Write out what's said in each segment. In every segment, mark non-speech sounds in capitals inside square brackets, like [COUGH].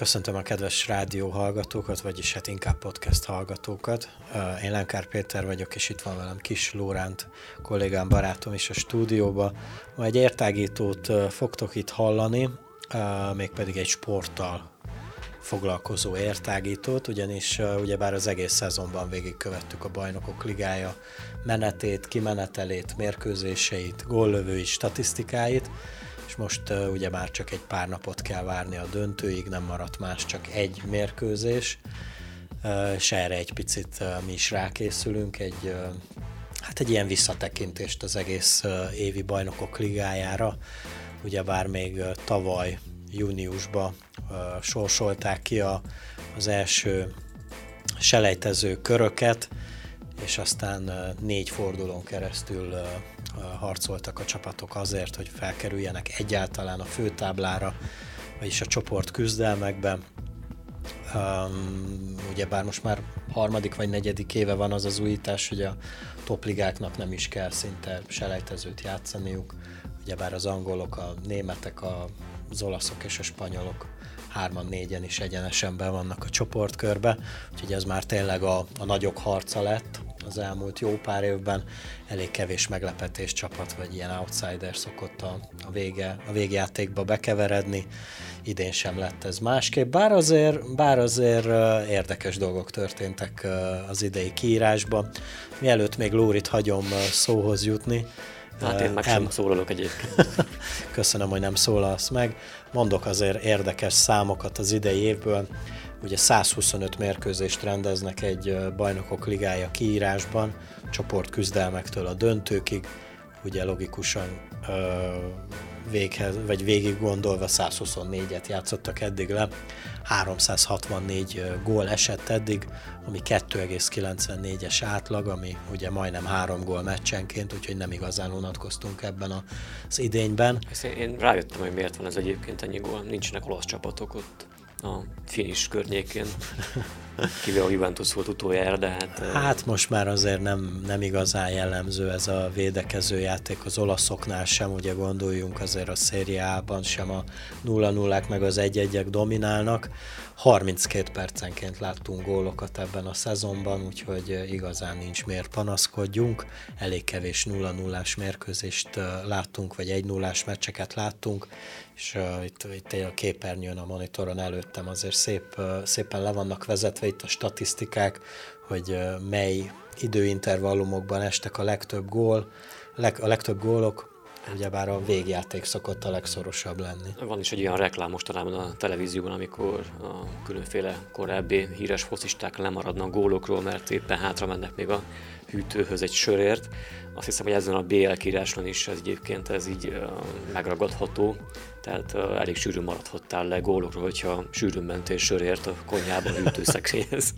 Köszöntöm a kedves rádió hallgatókat, vagyis hát inkább podcast hallgatókat. Én Lenkár Péter vagyok, és itt van velem Kis Lóránt, kollégám, barátom is a stúdióba. Ma egy értágítót fogtok itt hallani, mégpedig egy sporttal foglalkozó értágítót, ugyanis ugyebár az egész szezonban végigkövettük a Bajnokok Ligája menetét, kimenetelét, mérkőzéseit, góllövői statisztikáit, és most uh, ugye már csak egy pár napot kell várni a döntőig, nem maradt más, csak egy mérkőzés, uh, és erre egy picit uh, mi is rákészülünk, egy, uh, hát egy ilyen visszatekintést az egész uh, évi bajnokok ligájára, ugyebár még uh, tavaly júniusban uh, sorsolták ki a, az első selejtező köröket, és aztán négy fordulón keresztül harcoltak a csapatok azért, hogy felkerüljenek egyáltalán a főtáblára, vagyis a csoport küzdelmekben. Um, ugyebár most már harmadik vagy negyedik éve van az az újítás, hogy a topligáknak nem is kell szinte selejtezőt játszaniuk. Ugyebár az angolok, a németek, az olaszok és a spanyolok hárman, négyen is egyenesen be vannak a csoportkörbe, úgyhogy ez már tényleg a, a nagyok harca lett az elmúlt jó pár évben. Elég kevés meglepetés csapat, vagy ilyen outsider szokott a, a, vége, a végjátékba bekeveredni. Idén sem lett ez másképp, bár azért, bár azért érdekes dolgok történtek az idei kiírásban. Mielőtt még Lórit hagyom szóhoz jutni, Hát én meg sem szólalok egyébként. [LAUGHS] Köszönöm, hogy nem szólalsz meg. Mondok azért érdekes számokat az idei évből. Ugye 125 mérkőzést rendeznek egy bajnokok ligája kiírásban, csoport küzdelmektől a döntőkig. Ugye logikusan véghez, vagy végig gondolva 124-et játszottak eddig le, 364 gól esett eddig, ami 2,94-es átlag, ami ugye majdnem 3 gól meccsenként, úgyhogy nem igazán unatkoztunk ebben az idényben. Én rájöttem, hogy miért van ez egyébként ennyi gól, nincsenek olasz csapatok ott a finish környékén. Kivel a Juventus volt utoljára, de hát... Hát most már azért nem, nem igazán jellemző ez a védekező játék az olaszoknál sem, ugye gondoljunk azért a szériában sem a 0-0-ák meg az 1-1-ek dominálnak. 32 percenként láttunk gólokat ebben a szezonban, úgyhogy igazán nincs miért panaszkodjunk. Elég kevés 0-0-ás mérkőzést láttunk, vagy 1-0-ás meccseket láttunk, és itt, itt a képernyőn a monitoron előttem azért szép, szépen le vannak vezetve itt a statisztikák, hogy mely időintervallumokban estek a legtöbb gól, a legtöbb gólok, ugyebár a végjáték szokott a legszorosabb lenni. Van is egy olyan reklám mostanában a televízióban, amikor a különféle korábbi híres foszisták lemaradnak gólokról, mert éppen hátra mennek még a hűtőhöz egy sörért. Azt hiszem, hogy ezen a BL kíráson is ez egyébként ez így megragadható, tehát elég sűrűn maradhattál le gólokról, hogyha sűrűn mentél sörért a konyhába a hűtőszekrényhez.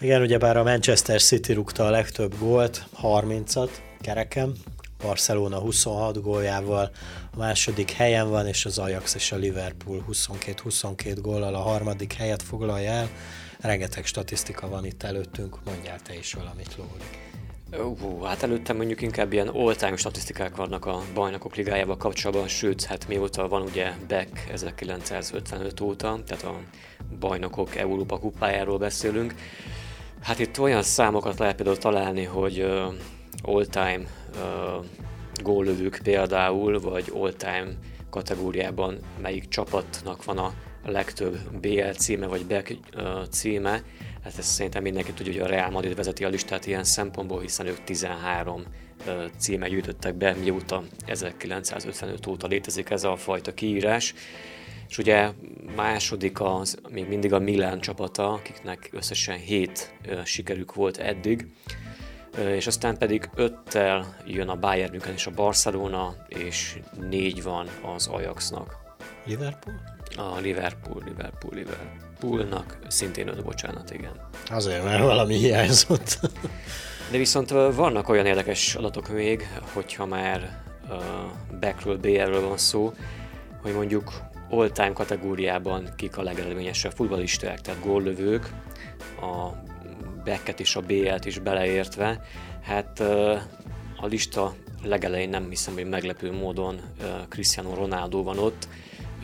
Igen, ugyebár a Manchester City rúgta a legtöbb gólt, 30-at kerekem, Barcelona 26 góljával a második helyen van, és az Ajax és a Liverpool 22-22 góllal a harmadik helyet foglalja el. Rengeteg statisztika van itt előttünk, mondjál te is valamit, Lóri. Uh, hát előttem mondjuk inkább ilyen all statisztikák vannak a bajnokok ligájával kapcsolatban, sőt, hát mióta van ugye Beck 1955 óta, tehát a bajnokok Európa kupájáról beszélünk. Hát itt olyan számokat lehet például találni, hogy uh, all-time uh, góllövők például, vagy all-time kategóriában melyik csapatnak van a legtöbb BL címe, vagy Beck uh, címe. Hát ezt szerintem mindenki tudja, hogy a Real Madrid vezeti a listát ilyen szempontból, hiszen ők 13 uh, címe gyűjtöttek be, mióta 1955 óta létezik ez a fajta kiírás. És ugye második az még mindig a Milán csapata, akiknek összesen 7 uh, sikerük volt eddig és aztán pedig öttel jön a Bayern és a Barcelona, és négy van az Ajaxnak. Liverpool? A Liverpool, Liverpool, Liverpoolnak szintén öt bocsánat, igen. Azért, mert valami hiányzott. De viszont vannak olyan érdekes adatok még, hogyha már uh, backről, BL-ről van szó, hogy mondjuk all-time kategóriában kik a legeredményesebb futballisták, tehát góllövők, a backet és a BL-t is beleértve. Hát a lista legelején nem hiszem, hogy meglepő módon Cristiano Ronaldo van ott,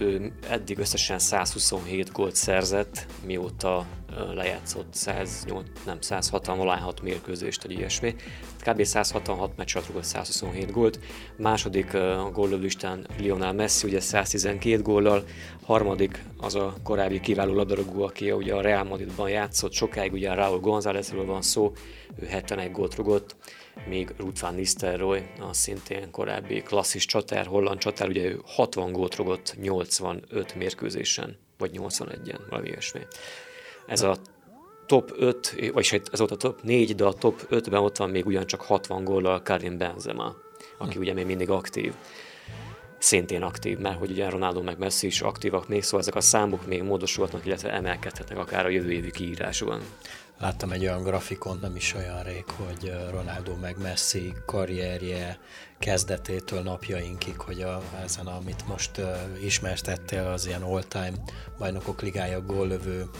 ő eddig összesen 127 gólt szerzett, mióta lejátszott 108, nem 166 mérkőzést, egy ilyesmi. Kb. 166 meccset rúgott 127 gólt. Második a góllövlistán Lionel Messi, ugye 112 góllal. Harmadik az a korábbi kiváló labdarúgó, aki ugye a Real Madridban játszott sokáig, ugye Raúl Gonzálezről van szó, ő 71 gólt rúgott még Ruth van Nistelrooy, a szintén korábbi klasszis csatár, holland csatár, ugye ő 60 gólt rogott 85 mérkőzésen, vagy 81-en, valami ilyesmi. Ez a top 5, vagyis ez volt a top 4, de a top 5-ben ott van még ugyancsak 60 góllal Karim Benzema, aki hm. ugye még mindig aktív szintén aktív, mert hogy ugye Ronaldo meg Messi is aktívak még, szóval ezek a számok még módosulhatnak, illetve emelkedhetnek akár a jövő évi kiírásban. Láttam egy olyan grafikont nem is olyan rég, hogy Ronaldo meg Messi karrierje kezdetétől napjainkig, hogy a, ezen, amit most uh, ismertettél, az ilyen all-time bajnokok ligája góllövő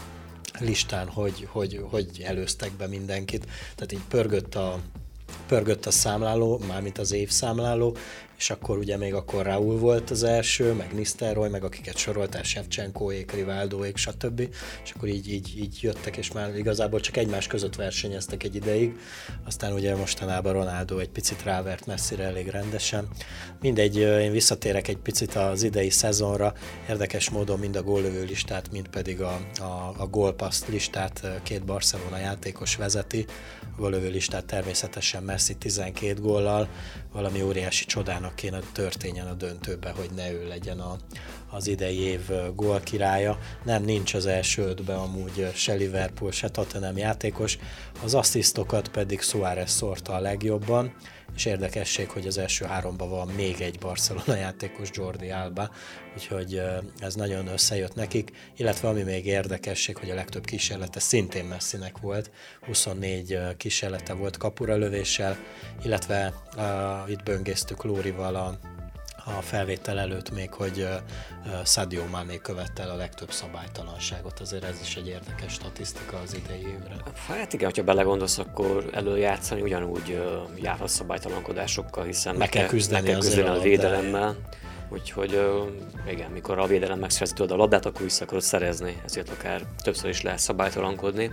listán, hogy, hogy, hogy előztek be mindenkit. Tehát így pörgött a, pörgött a számláló, mármint az évszámláló, és akkor ugye még akkor Raúl volt az első, meg Nisztelrooy, meg akiket soroltál, Shevchenkoék, Rivaldóék, stb. És akkor így, így, így jöttek, és már igazából csak egymás között versenyeztek egy ideig. Aztán ugye mostanában Ronaldo egy picit rávert messzire elég rendesen. Mindegy, én visszatérek egy picit az idei szezonra. Érdekes módon mind a góllövő listát, mind pedig a, a, a gólpaszt listát két Barcelona játékos vezeti. A góllövő listát természetesen Messi 12 góllal, valami óriási csodának kéne történjen a döntőbe, hogy ne ő legyen a, az idei év gól királya. Nem, nincs az első ötben amúgy se Liverpool, se Tottenham játékos, az asszisztokat pedig Suárez szórta a legjobban, és érdekesség, hogy az első háromban van még egy Barcelona játékos, Jordi Alba, úgyhogy ez nagyon összejött nekik, illetve ami még érdekesség, hogy a legtöbb kísérlete szintén Messinek volt, 24 kísérlete volt kapura lövéssel, illetve uh, itt böngésztük Lórival a a felvétel előtt még, hogy Sadio Mané követte el a legtöbb szabálytalanságot. Azért ez is egy érdekes statisztika az idei évre. Hát igen, ha belegondolsz, akkor előjátszani ugyanúgy jár a szabálytalankodásokkal, hiszen meg, kell küzdeni, meg kell küzdeni a védelemmel. Úgyhogy igen, mikor a védelem megszerzi a labdát, akkor vissza akarod szerezni, ezért akár többször is lehet szabálytalankodni.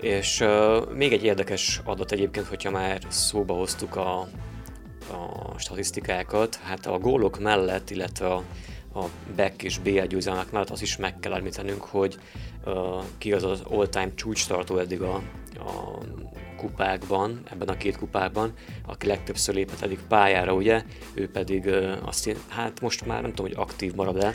És uh, még egy érdekes adat egyébként, hogyha már szóba hoztuk a a statisztikákat, hát a gólok mellett, illetve a, a back és BL győzelmek mellett azt is meg kell említenünk, hogy uh, ki az az all-time csúcs tartó eddig a, a kupákban, ebben a két kupákban, aki legtöbbször lépett eddig pályára, ugye, ő pedig uh, azt, hát most már nem tudom, hogy aktív marad-e,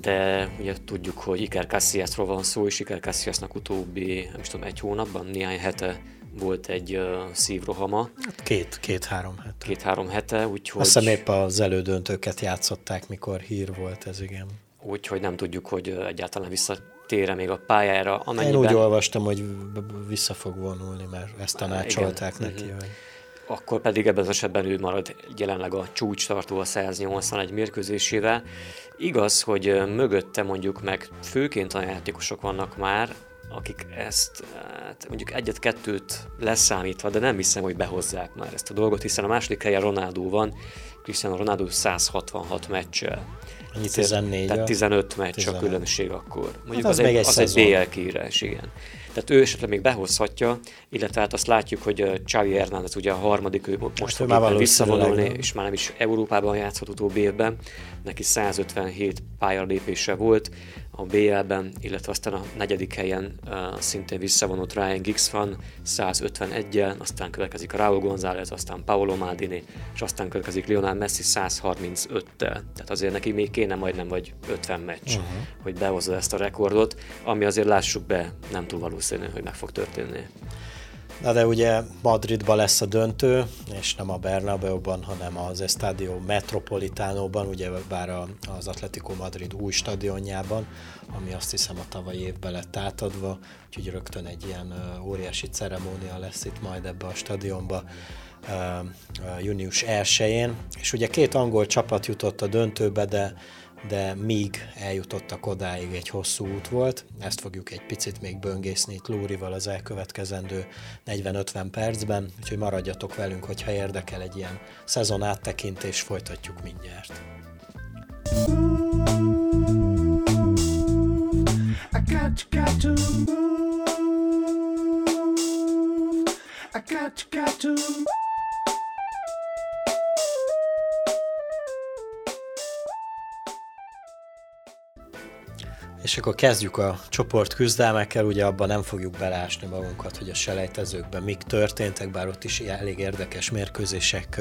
de ugye tudjuk, hogy Iker Casillasról van szó, és Iker Casillasnak utóbbi, nem is tudom, egy hónapban, néhány hete volt egy uh, szívrohama. Hát két, két-három hete. Két-három hete, úgyhogy... Azt hiszem épp az elődöntőket játszották, mikor hír volt ez, igen. Úgyhogy nem tudjuk, hogy egyáltalán visszatére még a pályára. Amennyiben... Én úgy olvastam, hogy vissza fog vonulni, mert ezt tanácsolták igen. neki. Uh-huh. Hogy... Akkor pedig ebben az esetben ő marad jelenleg a csúcs tartó a 181 mérkőzésével. Igaz, hogy mögötte mondjuk meg főként a játékosok vannak már, akik ezt hát mondjuk egyet-kettőt leszámítva, de nem hiszem, hogy behozzák már ezt a dolgot, hiszen a második helyen Ronaldo van, Cristiano Ronaldo 166 meccsel. Annyi 14 Tehát 15 meccs 15. a különbség akkor. Mondjuk hát az, az, egy, egy az egy BL kiírás, igen. Tehát ő esetleg még behozhatja, illetve hát azt látjuk, hogy Xavi Hernández ugye a harmadik, ő most fog már visszavonulni, és már nem is Európában játszhat utóbbi évben. Neki 157 pályalépése volt, a BL-ben, illetve aztán a negyedik helyen uh, szintén visszavonult Ryan Giggs van 151-jel, aztán következik Raúl González, aztán Paolo Maldini, és aztán következik Lionel Messi 135-tel. Tehát azért neki még kéne majdnem vagy 50 meccs, uh-huh. hogy behozza ezt a rekordot, ami azért lássuk be, nem túl valószínű, hogy meg fog történni. Na de ugye Madridban lesz a döntő, és nem a Bernabeu-ban, hanem az Estadio Metropolitánóban, ugye bár az Atletico Madrid új stadionjában, ami azt hiszem a tavalyi évben lett átadva, úgyhogy rögtön egy ilyen óriási ceremónia lesz itt majd ebbe a stadionba június 1-én, és ugye két angol csapat jutott a döntőbe, de de míg eljutottak odáig egy hosszú út volt. Ezt fogjuk egy picit még böngészni itt Lórival az elkövetkezendő 40-50 percben, úgyhogy maradjatok velünk, hogyha érdekel egy ilyen szezon áttekintés, folytatjuk mindjárt. I got, got to move. I got, got to move. És akkor kezdjük a csoport küzdelmekkel, ugye abban nem fogjuk belásni magunkat, hogy a selejtezőkben mik történtek, bár ott is elég érdekes mérkőzések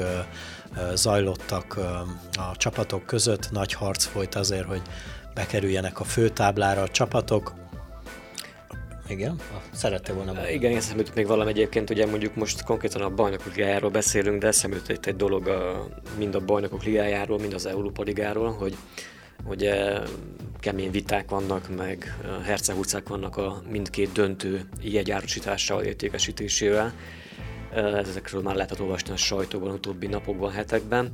zajlottak a csapatok között, nagy harc folyt azért, hogy bekerüljenek a főtáblára a csapatok. Igen? Szerette volna mondani. Igen, eszembe még valami egyébként, ugye mondjuk most konkrétan a bajnokok ligájáról beszélünk, de eszembe itt egy dolog a, mind a bajnokok ligájáról, mind az Európa ligáról, hogy ugye kemény viták vannak, meg hercehúcák vannak a mindkét döntő jegyárusítással, értékesítésével. Ezekről már lehetett olvasni a sajtóban utóbbi napokban, hetekben.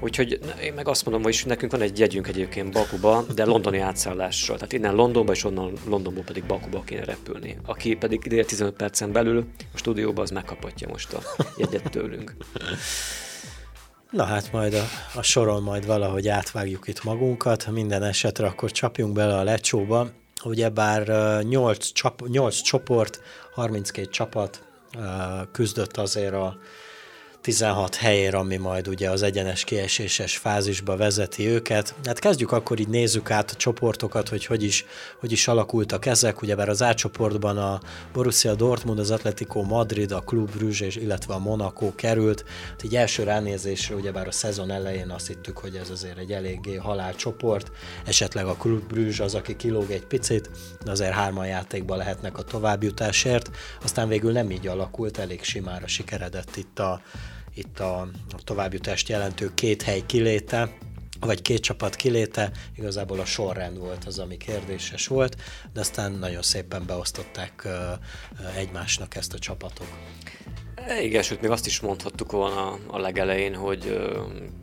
Úgyhogy én meg azt mondom, hogy nekünk van egy jegyünk egyébként Bakuba, de londoni átszállással. Tehát innen Londonba, és onnan Londonból pedig Bakuba kéne repülni. Aki pedig ide 15 percen belül a stúdióba, az megkaphatja most a jegyet tőlünk. Na hát majd a, a soron majd valahogy átvágjuk itt magunkat, minden esetre akkor csapjunk bele a lecsóba. Ugyebár 8, csap, 8 csoport, 32 csapat küzdött azért a 16 helyér, ami majd ugye az egyenes kieséses fázisba vezeti őket. Hát kezdjük akkor így nézzük át a csoportokat, hogy hogy is, hogy is alakultak ezek. Ugyebár az A csoportban a Borussia Dortmund, az Atletico Madrid, a Club Bruges, illetve a Monaco került. Hát így első ránézésre, ugyebár a szezon elején azt hittük, hogy ez azért egy eléggé halálcsoport. Esetleg a Club Bruges az, aki kilóg egy picit, de azért hárman játékban lehetnek a továbbjutásért. Aztán végül nem így alakult, elég simára sikeredett itt a itt a, a továbbjutást jelentő két hely kiléte, vagy két csapat kiléte, igazából a sorrend volt az, ami kérdéses volt, de aztán nagyon szépen beosztották egymásnak ezt a csapatok. E, igen, sőt, még azt is mondhattuk volna a legelején, hogy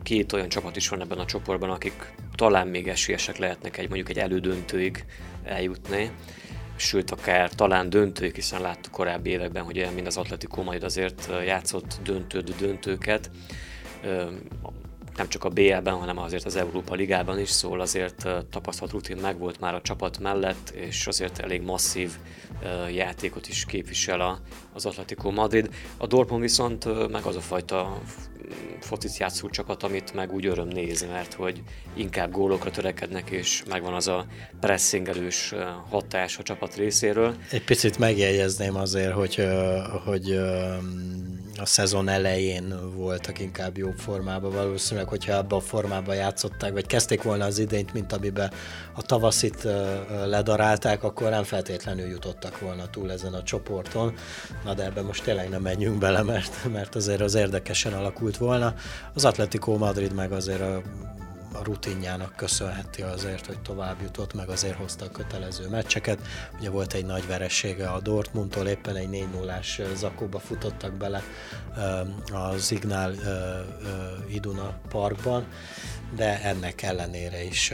két olyan csapat is van ebben a csoportban, akik talán még esélyesek lehetnek egy mondjuk egy elődöntőig eljutni sőt akár talán döntők, hiszen láttuk korábbi években, hogy olyan, mint az Atletico majd azért játszott döntő döntőket, nem csak a BL-ben, hanem azért az Európa Ligában is, szóval azért tapasztalt rutin megvolt már a csapat mellett, és azért elég masszív játékot is képvisel az Atletico Madrid. A Dortmund viszont meg az a fajta focit játszó csapat, amit meg úgy öröm nézni, mert hogy inkább gólokra törekednek, és megvan az a pressingelős hatás a csapat részéről. Egy picit megjegyezném azért, hogy, hogy a szezon elején voltak inkább jobb formában, valószínűleg, hogyha ebbe a formában játszották, vagy kezdték volna az idényt, mint amiben a tavaszit ledarálták, akkor nem feltétlenül jutottak volna túl ezen a csoporton. Na de ebbe most tényleg nem menjünk bele, mert, mert azért az érdekesen alakult volna. Az Atletico Madrid meg azért a a rutinjának köszönheti azért, hogy tovább jutott, meg azért hozta a kötelező meccseket. Ugye volt egy nagy veressége a Dortmundtól, éppen egy 4 0 zakóba futottak bele a Zignál Iduna parkban, de ennek ellenére is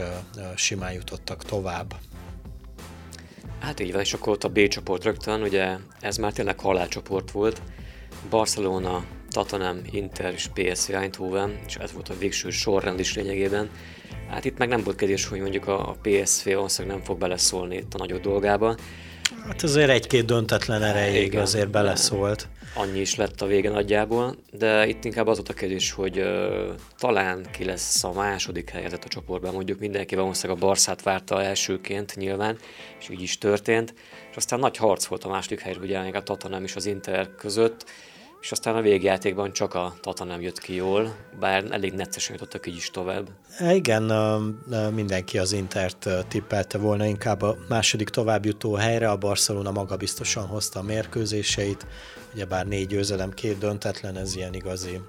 simán jutottak tovább. Hát így van, és akkor ott a B csoport rögtön, ugye ez már tényleg halálcsoport volt. Barcelona, Tottenham, Inter és PSV Eindhoven, és ez volt a végső sorrend is lényegében. Hát itt meg nem volt kérdés, hogy mondjuk a PSV valószínűleg nem fog beleszólni itt a nagyobb dolgába. Hát azért egy-két döntetlen erejéig azért beleszólt. Annyi is lett a vége nagyjából, de itt inkább az volt a kérdés, hogy uh, talán ki lesz a második helyezett a csoportban. Mondjuk mindenki valószínűleg a Barszát várta elsőként nyilván, és így is történt. És aztán nagy harc volt a második helyre, ugye még a Tottenham és az Inter között és aztán a végjátékban csak a Tata nem jött ki jól, bár elég neccesen jutottak így is tovább. E, igen, mindenki az Intert tippelte volna inkább a második továbbjutó helyre, a Barcelona maga biztosan hozta a mérkőzéseit, ugyebár négy győzelem, két döntetlen, ez ilyen igazi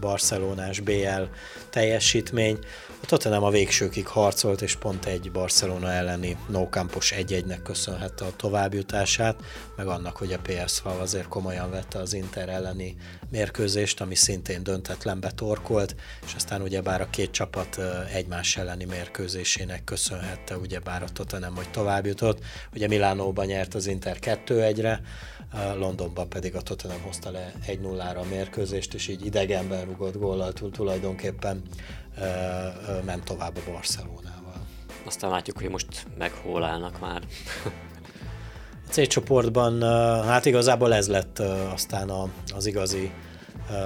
barcelonás BL teljesítmény. A Tottenham a végsőkig harcolt, és pont egy Barcelona elleni no campos 1-1-nek köszönhette a továbbjutását, meg annak, hogy a PSV azért komolyan vette az Inter elleni mérkőzést, ami szintén döntetlenbe torkolt, és aztán ugyebár a két csapat egymás elleni mérkőzésének köszönhette ugyebár a Tottenham, hogy továbbjutott. Ugye Milánóban nyert az Inter 2-1-re, Londonban pedig a Tottenham hozta le 1-0-ra a mérkőzést, és így idegenben rugott góllal tulajdonképpen ment tovább a Barcelonával. Aztán látjuk, hogy most meg hol állnak már. A C csoportban hát igazából ez lett aztán az igazi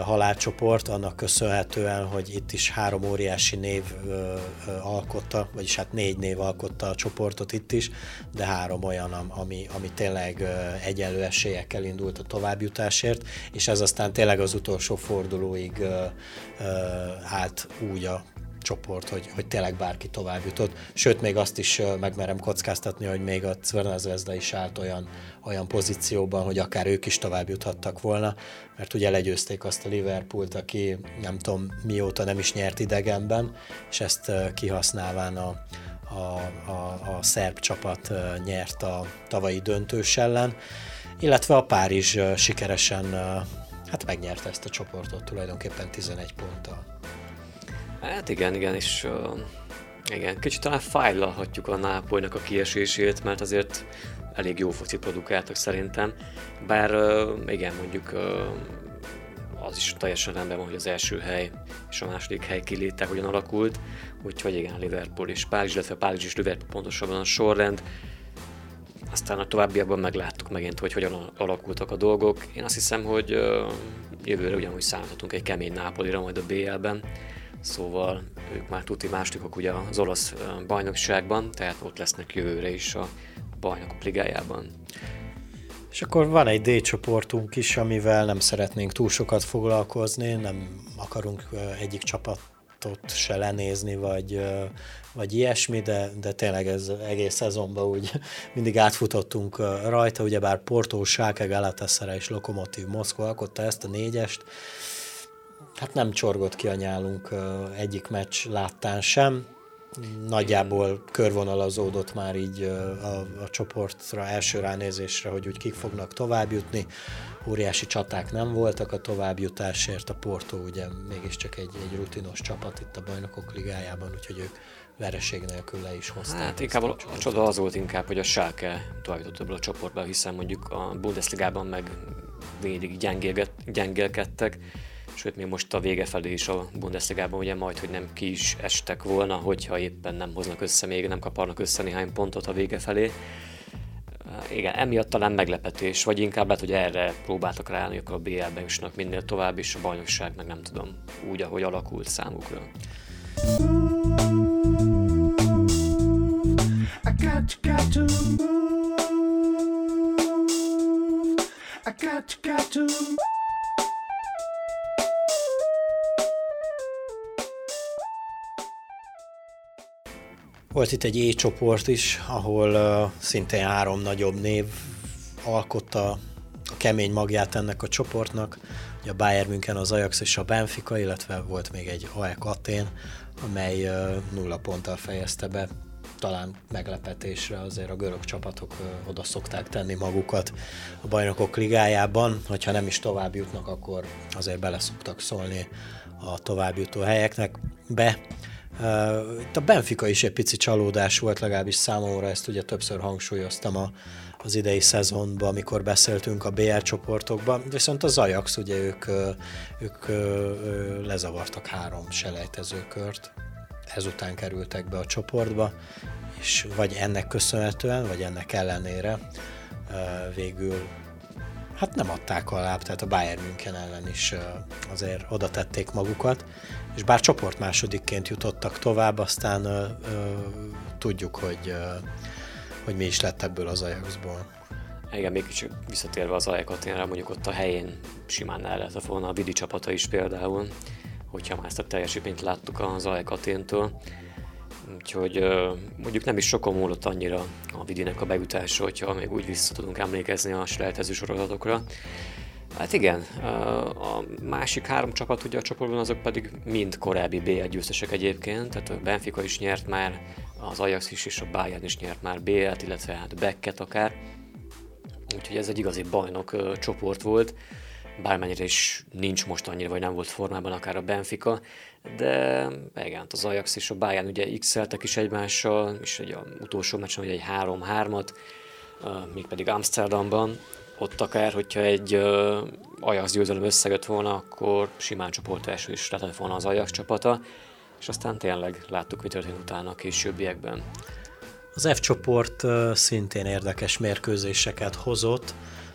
halálcsoport, annak köszönhetően, hogy itt is három óriási név alkotta, vagyis hát négy név alkotta a csoportot itt is, de három olyan, ami, ami tényleg egyenlő esélyekkel indult a továbbjutásért, és ez aztán tényleg az utolsó fordulóig állt úgy a csoport, hogy, hogy tényleg bárki tovább jutott. Sőt, még azt is megmerem kockáztatni, hogy még a Cverna is állt olyan, olyan pozícióban, hogy akár ők is tovább juthattak volna, mert ugye legyőzték azt a Liverpoolt, aki nem tudom mióta nem is nyert idegenben, és ezt kihasználván a, a, a, a szerb csapat nyert a tavalyi döntős ellen, illetve a Párizs sikeresen hát megnyerte ezt a csoportot tulajdonképpen 11 ponttal. Hát igen, igen, és uh, igen, kicsit talán fájlalhatjuk a Nápolynak a kiesését, mert azért elég jó foci produkáltak szerintem. Bár uh, igen, mondjuk uh, az is teljesen rendben van, hogy az első hely és a második hely kiléte hogyan alakult, úgyhogy igen, Liverpool és Párizs, illetve Párizs és Liverpool pontosabban a sorrend. Aztán a továbbiakban megláttuk megint, hogy hogyan alakultak a dolgok. Én azt hiszem, hogy jövőre ugyanúgy számíthatunk egy kemény Nápolira majd a BL-ben szóval ők már tuti másodikok ugye az olasz bajnokságban, tehát ott lesznek jövőre is a bajnokok ligájában. És akkor van egy D csoportunk is, amivel nem szeretnénk túl sokat foglalkozni, nem akarunk egyik csapatot se lenézni, vagy, vagy ilyesmi, de, de tényleg ez egész szezonban úgy [LAUGHS] mindig átfutottunk rajta, ugyebár Porto, Schalke, Galatasaray és Lokomotív Moszkva alkotta ezt a négyest, hát nem csorgott ki a nyálunk egyik meccs láttán sem. Nagyjából körvonalazódott már így a, a csoportra első ránézésre, hogy úgy kik fognak továbbjutni. Óriási csaták nem voltak a továbbjutásért, a Porto ugye mégiscsak egy, egy rutinos csapat itt a Bajnokok Ligájában, úgyhogy ők vereség nélkül le is hozták. Hát inkább a, a csoda az volt inkább, hogy a Schalke továbbjutott ebből a csoportba, hiszen mondjuk a Bundesligában meg végig gyengélkedtek, sőt még most a vége felé is a Bundesligában ugye majd, hogy nem ki is estek volna, hogyha éppen nem hoznak össze még, nem kaparnak össze néhány pontot a vége felé. Igen, emiatt talán meglepetés, vagy inkább lehet, hogy erre próbáltak ráállni, akkor a BL-be jusnak minél tovább, és a bajnokság meg nem tudom, úgy, ahogy alakult számukra. I got, got to move. I got, got to Volt itt egy E-csoport is, ahol uh, szintén három nagyobb név alkotta a kemény magját ennek a csoportnak. Ugye a Bayern München, az Ajax és a Benfica, illetve volt még egy AEK Atén, amely uh, nulla ponttal fejezte be. Talán meglepetésre azért a görög csapatok uh, oda szokták tenni magukat a bajnokok ligájában, hogyha nem is tovább jutnak, akkor azért bele szoktak szólni a továbbjutó helyeknek. Be itt a Benfica is egy pici csalódás volt, legalábbis számomra, ezt ugye többször hangsúlyoztam a, az idei szezonban, amikor beszéltünk a BL csoportokban, viszont az Ajax, ugye ők, ők lezavartak három selejtezőkört, ezután kerültek be a csoportba, és vagy ennek köszönhetően, vagy ennek ellenére végül hát nem adták alá, tehát a Bayern München ellen is azért oda tették magukat, és bár csoport másodikként jutottak tovább, aztán ö, ö, tudjuk, hogy, ö, hogy mi is lett ebből az Ajaxból. Igen, még kicsit visszatérve az Ajekaténre, mondjuk ott a helyén simán el lehetett volna a Vidi csapata is például, hogyha már ezt a teljesítményt láttuk az Ajekaténtől. Úgyhogy mondjuk nem is sokon múlott annyira a Vidinek a bejutása, hogyha még úgy vissza tudunk emlékezni a selejtező sorozatokra. Hát igen, a másik három csapat ugye a csoportban azok pedig mind korábbi B1 győztesek egyébként, tehát a Benfica is nyert már, az Ajax is és a Bayern is nyert már B-et, illetve hát Becket akár. Úgyhogy ez egy igazi bajnok csoport volt, bármennyire is nincs most annyira, vagy nem volt formában akár a Benfica, de igen, hát az Ajax és a Bayern ugye x is egymással, és egy utolsó meccsen ugye egy 3-3-at, mégpedig Amsterdamban, ott akár, hogyha egy uh, Ajax győzelem összegött volna, akkor simán csoport első is lehetett volna az Ajax csapata, és aztán tényleg láttuk, mi történt utána a későbbiekben. Az F csoport szintén érdekes mérkőzéseket hozott,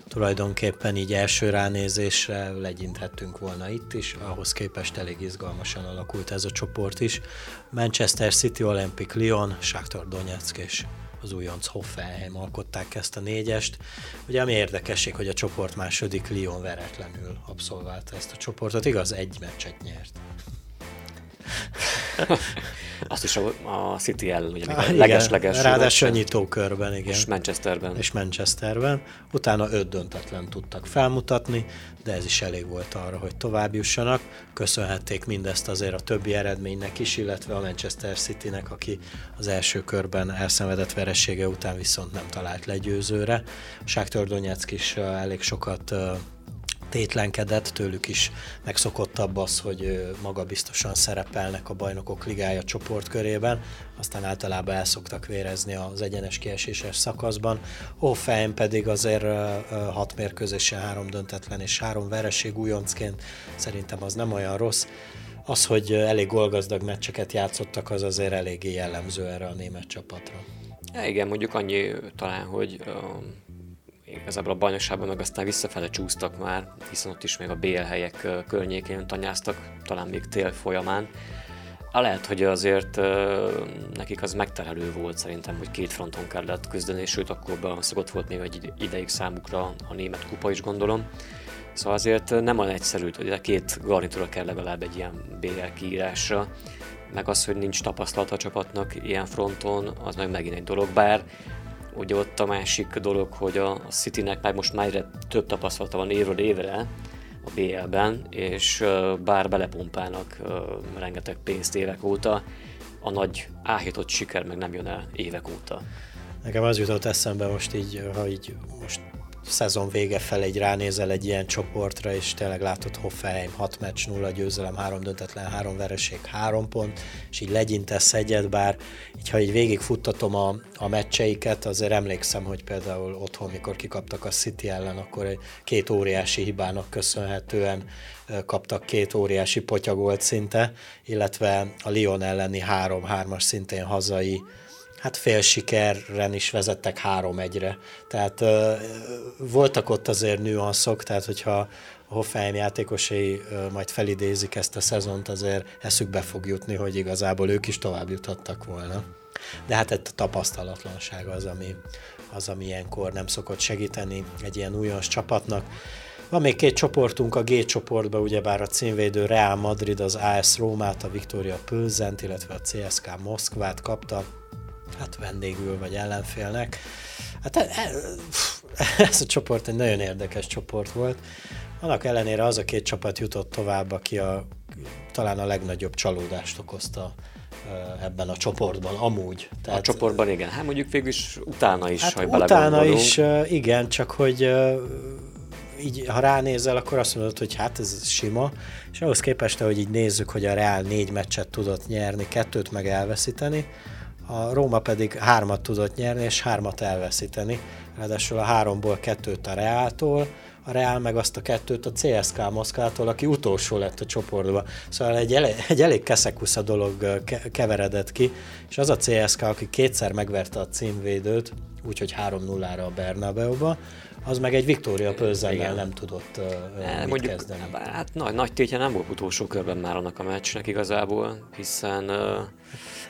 tulajdonképpen így első ránézésre legyinthettünk volna itt is, ahhoz képest elég izgalmasan alakult ez a csoport is. Manchester City, Olympic Lyon, Shakhtar Donetsk és az újonc Hoffenheim alkották ezt a négyest. Ugye ami érdekesség, hogy a csoport második Lyon veretlenül abszolválta ezt a csoportot, igaz, egy meccset nyert. [LAUGHS] Azt is a, a City ellen, ugye ah, leges-leges. Ráadásul a nyitókörben, igen. És Manchesterben. És Manchesterben. Utána öt döntetlen tudtak felmutatni, de ez is elég volt arra, hogy tovább jussanak. Köszönhették mindezt azért a többi eredménynek is, illetve a Manchester Citynek, aki az első körben elszenvedett veressége után viszont nem talált legyőzőre. A Sáktör Donetsk is elég sokat tétlenkedett, tőlük is megszokottabb az, hogy magabiztosan szerepelnek a bajnokok ligája csoportkörében, aztán általában el szoktak vérezni az egyenes kieséses szakaszban. Hoffenheim pedig azért hat mérkőzésen három döntetlen és három vereség újoncként szerintem az nem olyan rossz. Az, hogy elég golgazdag meccseket játszottak, az azért eléggé jellemző erre a német csapatra. Ja, igen, mondjuk annyi talán, hogy igazából a bajnokságban meg aztán visszafele csúsztak már, hiszen ott is még a BL helyek környékén tanyáztak, talán még tél folyamán. A lehet, hogy azért nekik az megterhelő volt szerintem, hogy két fronton kellett küzdeni, sőt akkor szokott volt még egy ideig számukra a német kupa is gondolom. Szóval azért nem olyan egyszerű, hogy a két garnitúra kell legalább egy ilyen BL kiírásra, meg az, hogy nincs tapasztalata a csapatnak ilyen fronton, az meg megint egy dolog, bár Ugye ott a másik dolog, hogy a, Citynek már most már egyre több tapasztalata van évről évre a BL-ben, és bár belepumpálnak rengeteg pénzt évek óta, a nagy áhított siker meg nem jön el évek óta. Nekem az jutott eszembe most így, ha így most szezon vége fel egy ránézel egy ilyen csoportra, és tényleg látod Hoffenheim 6 meccs, 0 győzelem, 3 döntetlen, 3 vereség, 3 pont, és így legyintesz egyet, bár így ha így végigfuttatom a, a meccseiket, azért emlékszem, hogy például otthon, mikor kikaptak a City ellen, akkor egy két óriási hibának köszönhetően kaptak két óriási potyagolt szinte, illetve a Lyon elleni 3-3-as szintén hazai hát fél sikerren is vezettek három egyre. Tehát voltak ott azért nüanszok, tehát hogyha a Hoffenheim játékosai majd felidézik ezt a szezont, azért eszükbe fog jutni, hogy igazából ők is tovább juthattak volna. De hát a tapasztalatlanság az, ami, az, ami ilyenkor nem szokott segíteni egy ilyen újonc csapatnak. Van még két csoportunk, a G csoportban ugyebár a címvédő Real Madrid az AS Rómát, a Victoria Pölzent, illetve a CSK Moszkvát kapta hát vendégül vagy ellenfélnek. Hát e, e, [LAUGHS] ez a csoport egy nagyon érdekes csoport volt. Annak ellenére az a két csapat jutott tovább, aki a, talán a legnagyobb csalódást okozta e, ebben a csoportban, amúgy. Tehát, a csoportban igen, hát mondjuk végül is utána is, hát ha utána is, igen, csak hogy így, ha ránézel, akkor azt mondod, hogy hát ez sima, és ahhoz képest, hogy így nézzük, hogy a Real négy meccset tudott nyerni, kettőt meg elveszíteni, a Róma pedig hármat tudott nyerni, és hármat elveszíteni. Ráadásul a háromból kettőt a Reáltól, a Real meg azt a kettőt a CSK Moszkvától, aki utolsó lett a csoportban. Szóval egy elég, egy elég keszekusza dolog keveredett ki, és az a CSK, aki kétszer megverte a címvédőt, úgyhogy 3-0-ra a Bernabeu-ba, az meg egy Viktória Pölzennel nem tudott uh, mit mondjuk, kezdeni. Hát nagy, nagy tétje nem volt utolsó körben már annak a meccsnek igazából, hiszen uh,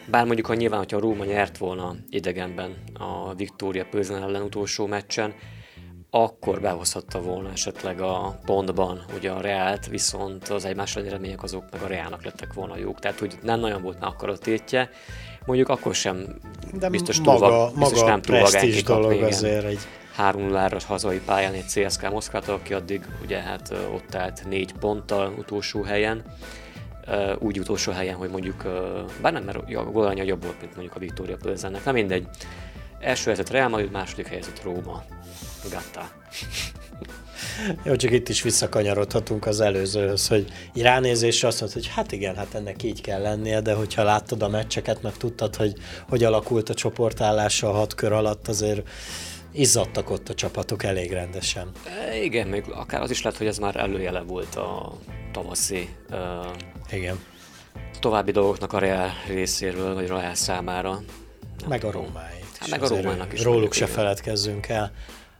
bár mondjuk, ha nyilván, hogyha a Róma nyert volna idegenben a Viktória Pölzen ellen utolsó meccsen, akkor behozhatta volna esetleg a pontban ugye a Reált, viszont az egymás remények azok meg a Reálnak lettek volna jók. Tehát hogy nem nagyon volt már akkor a tétje. Mondjuk akkor sem De biztos maga, túl, biztos maga nem túl presztízs dolog azért egy 3 0 hazai pályán egy CSK Moszkvát, aki addig ugye hát ott állt négy ponttal utolsó helyen. Úgy utolsó helyen, hogy mondjuk, bár nem, mert a gólánya jobb volt, mint mondjuk a Victoria Plzennek, nem mindegy. Első helyzet Real Madrid, második helyzet Róma. Gatta. Jó, csak itt is visszakanyarodhatunk az előzőhöz, hogy így ránézésre azt mondod, hogy hát igen, hát ennek így kell lennie, de hogyha láttad a meccseket, meg tudtad, hogy hogy alakult a csoportállása a hat kör alatt, azért izzadtak ott a csapatok elég rendesen. E, igen, még akár az is lehet, hogy ez már előjele volt a tavaszi uh, igen. további dolgoknak a Real részéről, vagy Real számára. Meg a Rómái. Hát meg a Rómának is. Róluk se feledkezzünk el.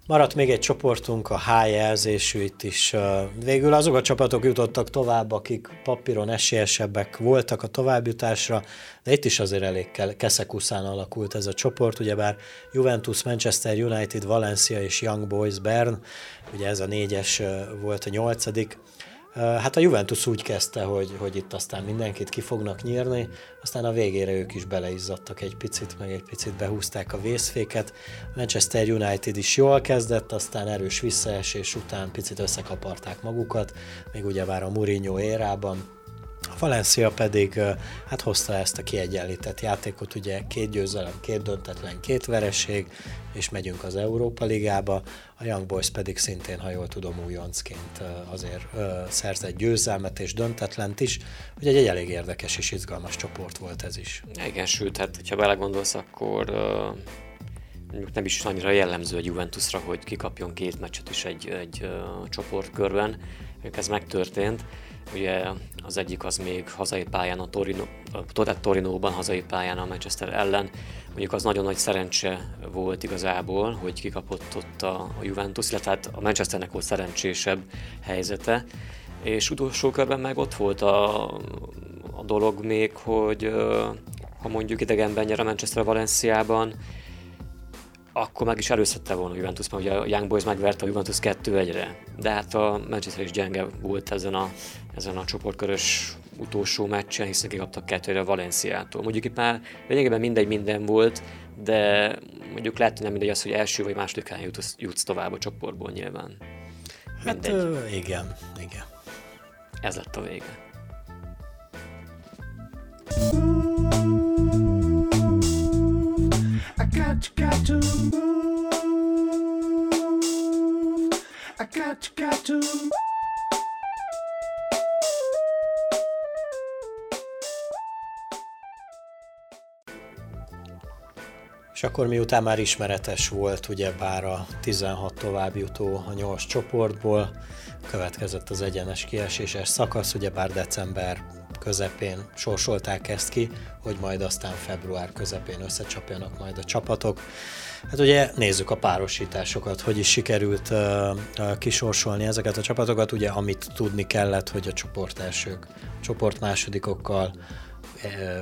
Maradt még egy csoportunk, a H jelzésű itt is. Végül azok a csapatok jutottak tovább, akik papíron esélyesebbek voltak a továbbjutásra, de itt is azért elég keszekuszán alakult ez a csoport, ugyebár Juventus, Manchester United, Valencia és Young Boys Bern, ugye ez a négyes volt a nyolcadik, Hát a Juventus úgy kezdte, hogy, hogy itt aztán mindenkit ki fognak nyírni, aztán a végére ők is beleizzadtak egy picit, meg egy picit behúzták a vészféket. Manchester United is jól kezdett, aztán erős visszaesés után picit összekaparták magukat, még ugyebár a Mourinho érában, a Valencia pedig hát hozta ezt a kiegyenlített játékot, ugye két győzelem, két döntetlen, két vereség, és megyünk az Európa Ligába. A Young Boys pedig szintén, ha jól tudom, újoncként azért szerzett győzelmet és döntetlent is, ugye egy elég érdekes és izgalmas csoport volt ez is. Igen, sőt, hát ha belegondolsz, akkor mondjuk nem is annyira jellemző a Juventusra, hogy kikapjon két meccset is egy, egy csoportkörben, ez megtörtént. Ugye az egyik az még hazai pályán, a Torino, a Torinóban hazai pályán a Manchester ellen. Mondjuk az nagyon nagy szerencse volt igazából, hogy kikapott ott a, Juventus, illetve hát a Manchesternek volt szerencsésebb helyzete. És utolsó körben meg ott volt a, a dolog még, hogy ha mondjuk idegenben nyer a Manchester Valenciában, akkor meg is előszette volna a Juventus, mert ugye a Young Boys megverte a Juventus 2-1-re. De hát a Manchester is gyenge volt ezen a, ezen a csoportkörös utolsó meccsen, hiszen kikaptak 2 a Valenciától. Mondjuk itt már lényegében mindegy minden volt, de mondjuk lehet, hogy nem mindegy az, hogy első vagy második helyen jutsz, jutsz tovább a csoportból nyilván. Hát ö, igen, igen. Ez lett a vége. you got to move. I got got to És akkor miután már ismeretes volt ugye bár a 16 továbbjutó a 8 csoportból, következett az egyenes kieséses szakasz, ugye bár december közepén sorsolták ezt ki, hogy majd aztán február közepén összecsapjanak majd a csapatok. Hát ugye nézzük a párosításokat, hogy is sikerült uh, uh, kisorsolni ezeket a csapatokat, ugye amit tudni kellett, hogy a csoport elsők, csoport másodikokkal uh,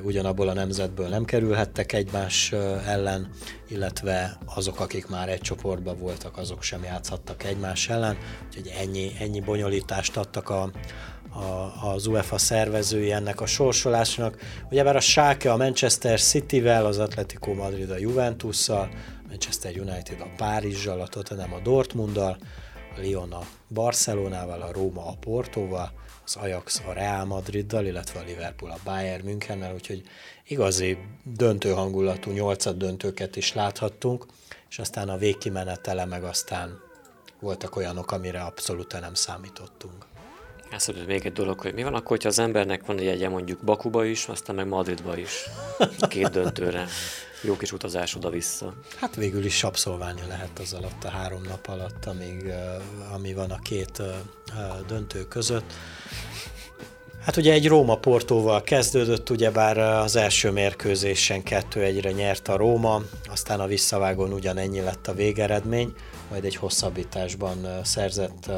ugyanabból a nemzetből nem kerülhettek egymás ellen, illetve azok, akik már egy csoportban voltak, azok sem játszhattak egymás ellen, úgyhogy ennyi, ennyi bonyolítást adtak a, a, az UEFA szervezői ennek a sorsolásnak. Ugyebár a Schalke a Manchester City-vel, az Atletico Madrid a Juventusszal, Manchester United a Párizsal, a Tottenham a Dortmunddal, a Lyon a Barcelonával, a Róma a Portóval, az Ajax a Real Madriddal, illetve a Liverpool a Bayern Münchennel, úgyhogy igazi döntő hangulatú nyolcad döntőket is láthattunk, és aztán a végkimenetele meg aztán voltak olyanok, amire abszolút nem számítottunk. Eszembe még egy dolog, hogy mi van akkor, hogyha az embernek van egy jegye mondjuk Bakuba is, aztán meg Madridba is, két döntőre. Jó kis utazás oda-vissza. Hát végül is abszolválni lehet az alatt a három nap alatt, amíg, ami van a két döntő között. Hát ugye egy Róma-Portóval kezdődött, ugyebár az első mérkőzésen 2-1-re nyert a Róma, aztán a visszavágón ugyanennyi lett a végeredmény, majd egy hosszabbításban szerzett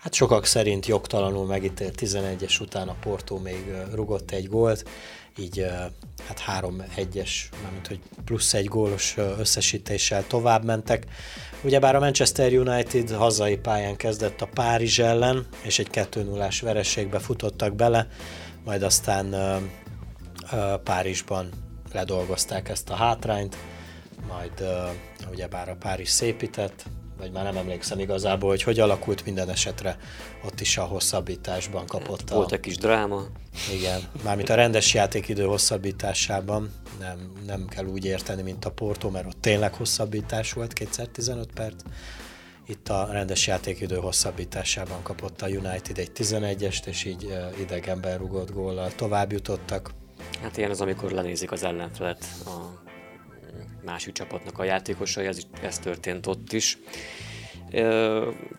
hát sokak szerint jogtalanul megítélt 11-es után a Porto még rugott egy gólt, így hát 3-1-es, mármint hogy plusz egy gólos összesítéssel tovább mentek. Ugyebár a Manchester United hazai pályán kezdett a Párizs ellen, és egy 2-0-ás vereségbe futottak bele, majd aztán Párizsban ledolgozták ezt a hátrányt, majd ugyebár a Párizs szépített, vagy már nem emlékszem igazából, hogy hogy alakult minden esetre, ott is a hosszabbításban kapott a... Volt egy kis dráma. Igen, mármint a rendes játékidő hosszabbításában, nem, nem kell úgy érteni, mint a Porto, mert ott tényleg hosszabbítás volt, kétszer 15 perc. Itt a rendes játékidő hosszabbításában kapott a United egy 11-est, és így idegenben rugott góllal tovább jutottak. Hát ilyen az, amikor lenézik az ellenfelet a másik csapatnak a játékosai, ez, ez történt ott is.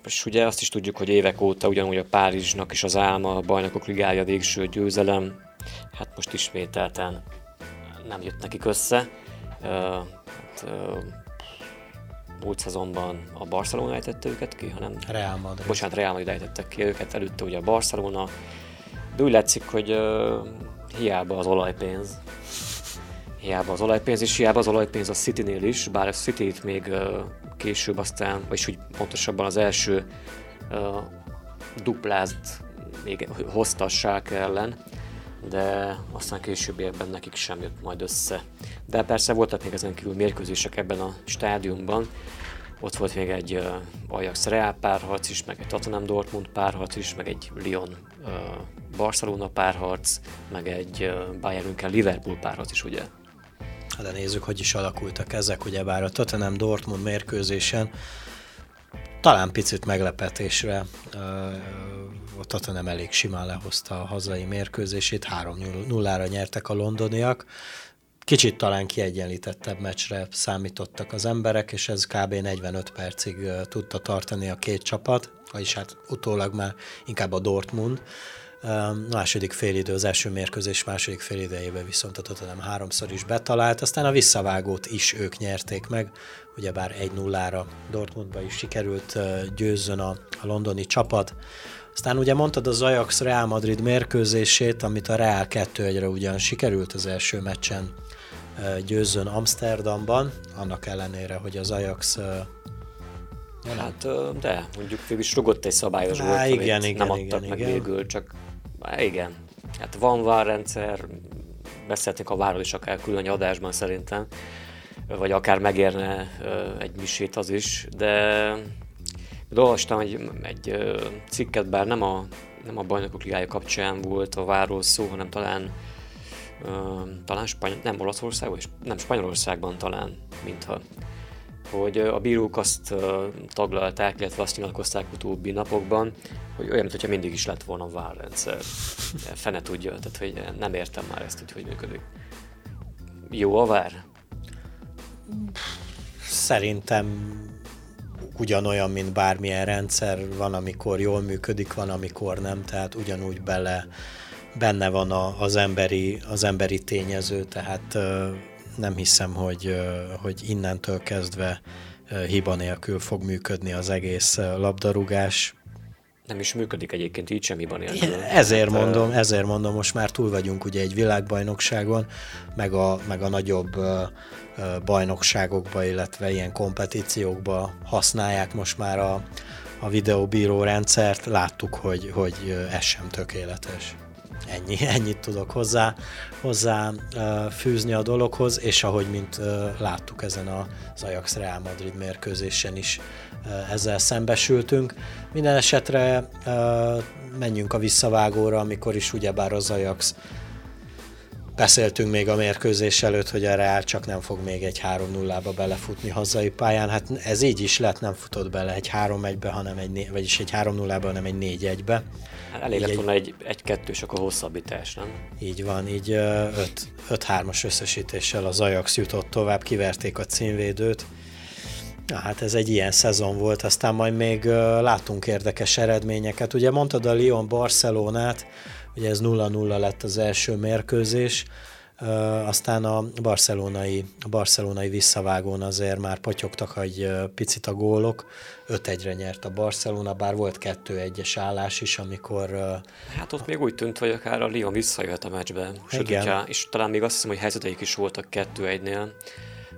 És ugye azt is tudjuk, hogy évek óta ugyanúgy a Párizsnak is az álma, a bajnokok ligája végső győzelem, hát most ismételten nem jött nekik össze. Hát, múlt szezonban a Barcelona ejtette őket ki, hanem... Real Madrid. Bocsánat, Real Madrid ejtettek ki őket, előtte ugye a Barcelona, de úgy látszik, hogy hiába az olajpénz, hiába az olajpénz, és hiába az olajpénz a City-nél is, bár a City-t még később aztán, vagyis úgy pontosabban az első uh, duplázt még hozta ellen, de aztán későbbiekben nekik sem jött majd össze. De persze voltak még ezen kívül mérkőzések ebben a stádiumban, ott volt még egy uh, Ajax Real párharc is, meg egy Tottenham Dortmund párharc is, meg egy Lyon uh, Barcelona párharc, meg egy uh, Bayern Liverpool párharc is, ugye? De nézzük, hogy is alakultak ezek, ugyebár a Tottenham Dortmund mérkőzésen talán picit meglepetésre a Tottenham elég simán lehozta a hazai mérkőzését, 3-0-ra nyertek a londoniak. Kicsit talán kiegyenlítettebb meccsre számítottak az emberek, és ez kb. 45 percig tudta tartani a két csapat, vagyis hát utólag már inkább a Dortmund. Második félidő, az első mérkőzés második félidejében viszont a Tottenham háromszor is betalált, aztán a visszavágót is ők nyerték meg, ugyebár 1-0-ra Dortmundba is sikerült győzzön a, a londoni csapat. Aztán ugye mondtad az Ajax Real Madrid mérkőzését, amit a Real 2-1-re ugyan sikerült az első meccsen győzzön Amsterdamban, annak ellenére, hogy az Ajax Ja, hát, de, mondjuk végül is rugott egy szabályos Há, volt, igen, igen, nem adtak igen, meg igen. végül, csak igen, hát van várrendszer, beszélhetnénk a várról is akár külön adásban szerintem, vagy akár megérne egy misét az is, de olvastam egy, egy cikket, bár nem a, nem a bajnokok ligája kapcsán volt a várról szó, hanem talán talán Spany- nem Olaszországban, nem Spanyolországban talán, mintha hogy a bírók azt taglalták, illetve azt nyilatkozták utóbbi napokban, hogy olyan, mintha mindig is lett volna várrendszer. Fene tudja, tehát hogy nem értem már ezt, hogy hogy működik. Jó a vár? Szerintem ugyanolyan, mint bármilyen rendszer, van, amikor jól működik, van, amikor nem, tehát ugyanúgy bele, benne van a, az, emberi, az emberi tényező, tehát nem hiszem, hogy, hogy innentől kezdve hiba nélkül fog működni az egész labdarúgás. Nem is működik egyébként így sem hiba nélkül. Ezért hát, mondom, ezért mondom, most már túl vagyunk ugye egy világbajnokságon, meg a, meg a nagyobb bajnokságokba, illetve ilyen kompetíciókba használják most már a, a videóbíró rendszert. Láttuk, hogy, hogy ez sem tökéletes. Ennyi, [LAUGHS] ennyit tudok hozzá, hozzá fűzni a dologhoz, és ahogy mint láttuk ezen az Ajax Real Madrid mérkőzésen is ezzel szembesültünk. Minden esetre menjünk a visszavágóra, amikor is ugyebár az Ajax Beszéltünk még a mérkőzés előtt, hogy a Real csak nem fog még egy 3-0-ba belefutni hazai pályán. Hát ez így is lett, nem futott bele egy 3-1-be, hanem egy, vagyis egy 3-0-ba, hanem egy 4-1-be. Hát elég lett volna egy, egy kettős, akkor hosszabbítás, nem? Így van, így 5-3-as összesítéssel az Ajax jutott tovább, kiverték a címvédőt. Na hát ez egy ilyen szezon volt, aztán majd még látunk érdekes eredményeket. Ugye mondtad a Lyon Barcelonát, ugye ez 0-0 lett az első mérkőzés, aztán a barcelonai, a barcelonai visszavágón azért már potyogtak egy picit a gólok, 5-1-re nyert a Barcelona, bár volt 2-1-es állás is, amikor... Hát ott még úgy tűnt, hogy akár a Lyon visszajött a meccsbe. Sőt, igen. Hogyha, és talán még azt hiszem, hogy helyzeteik is voltak 2-1-nél.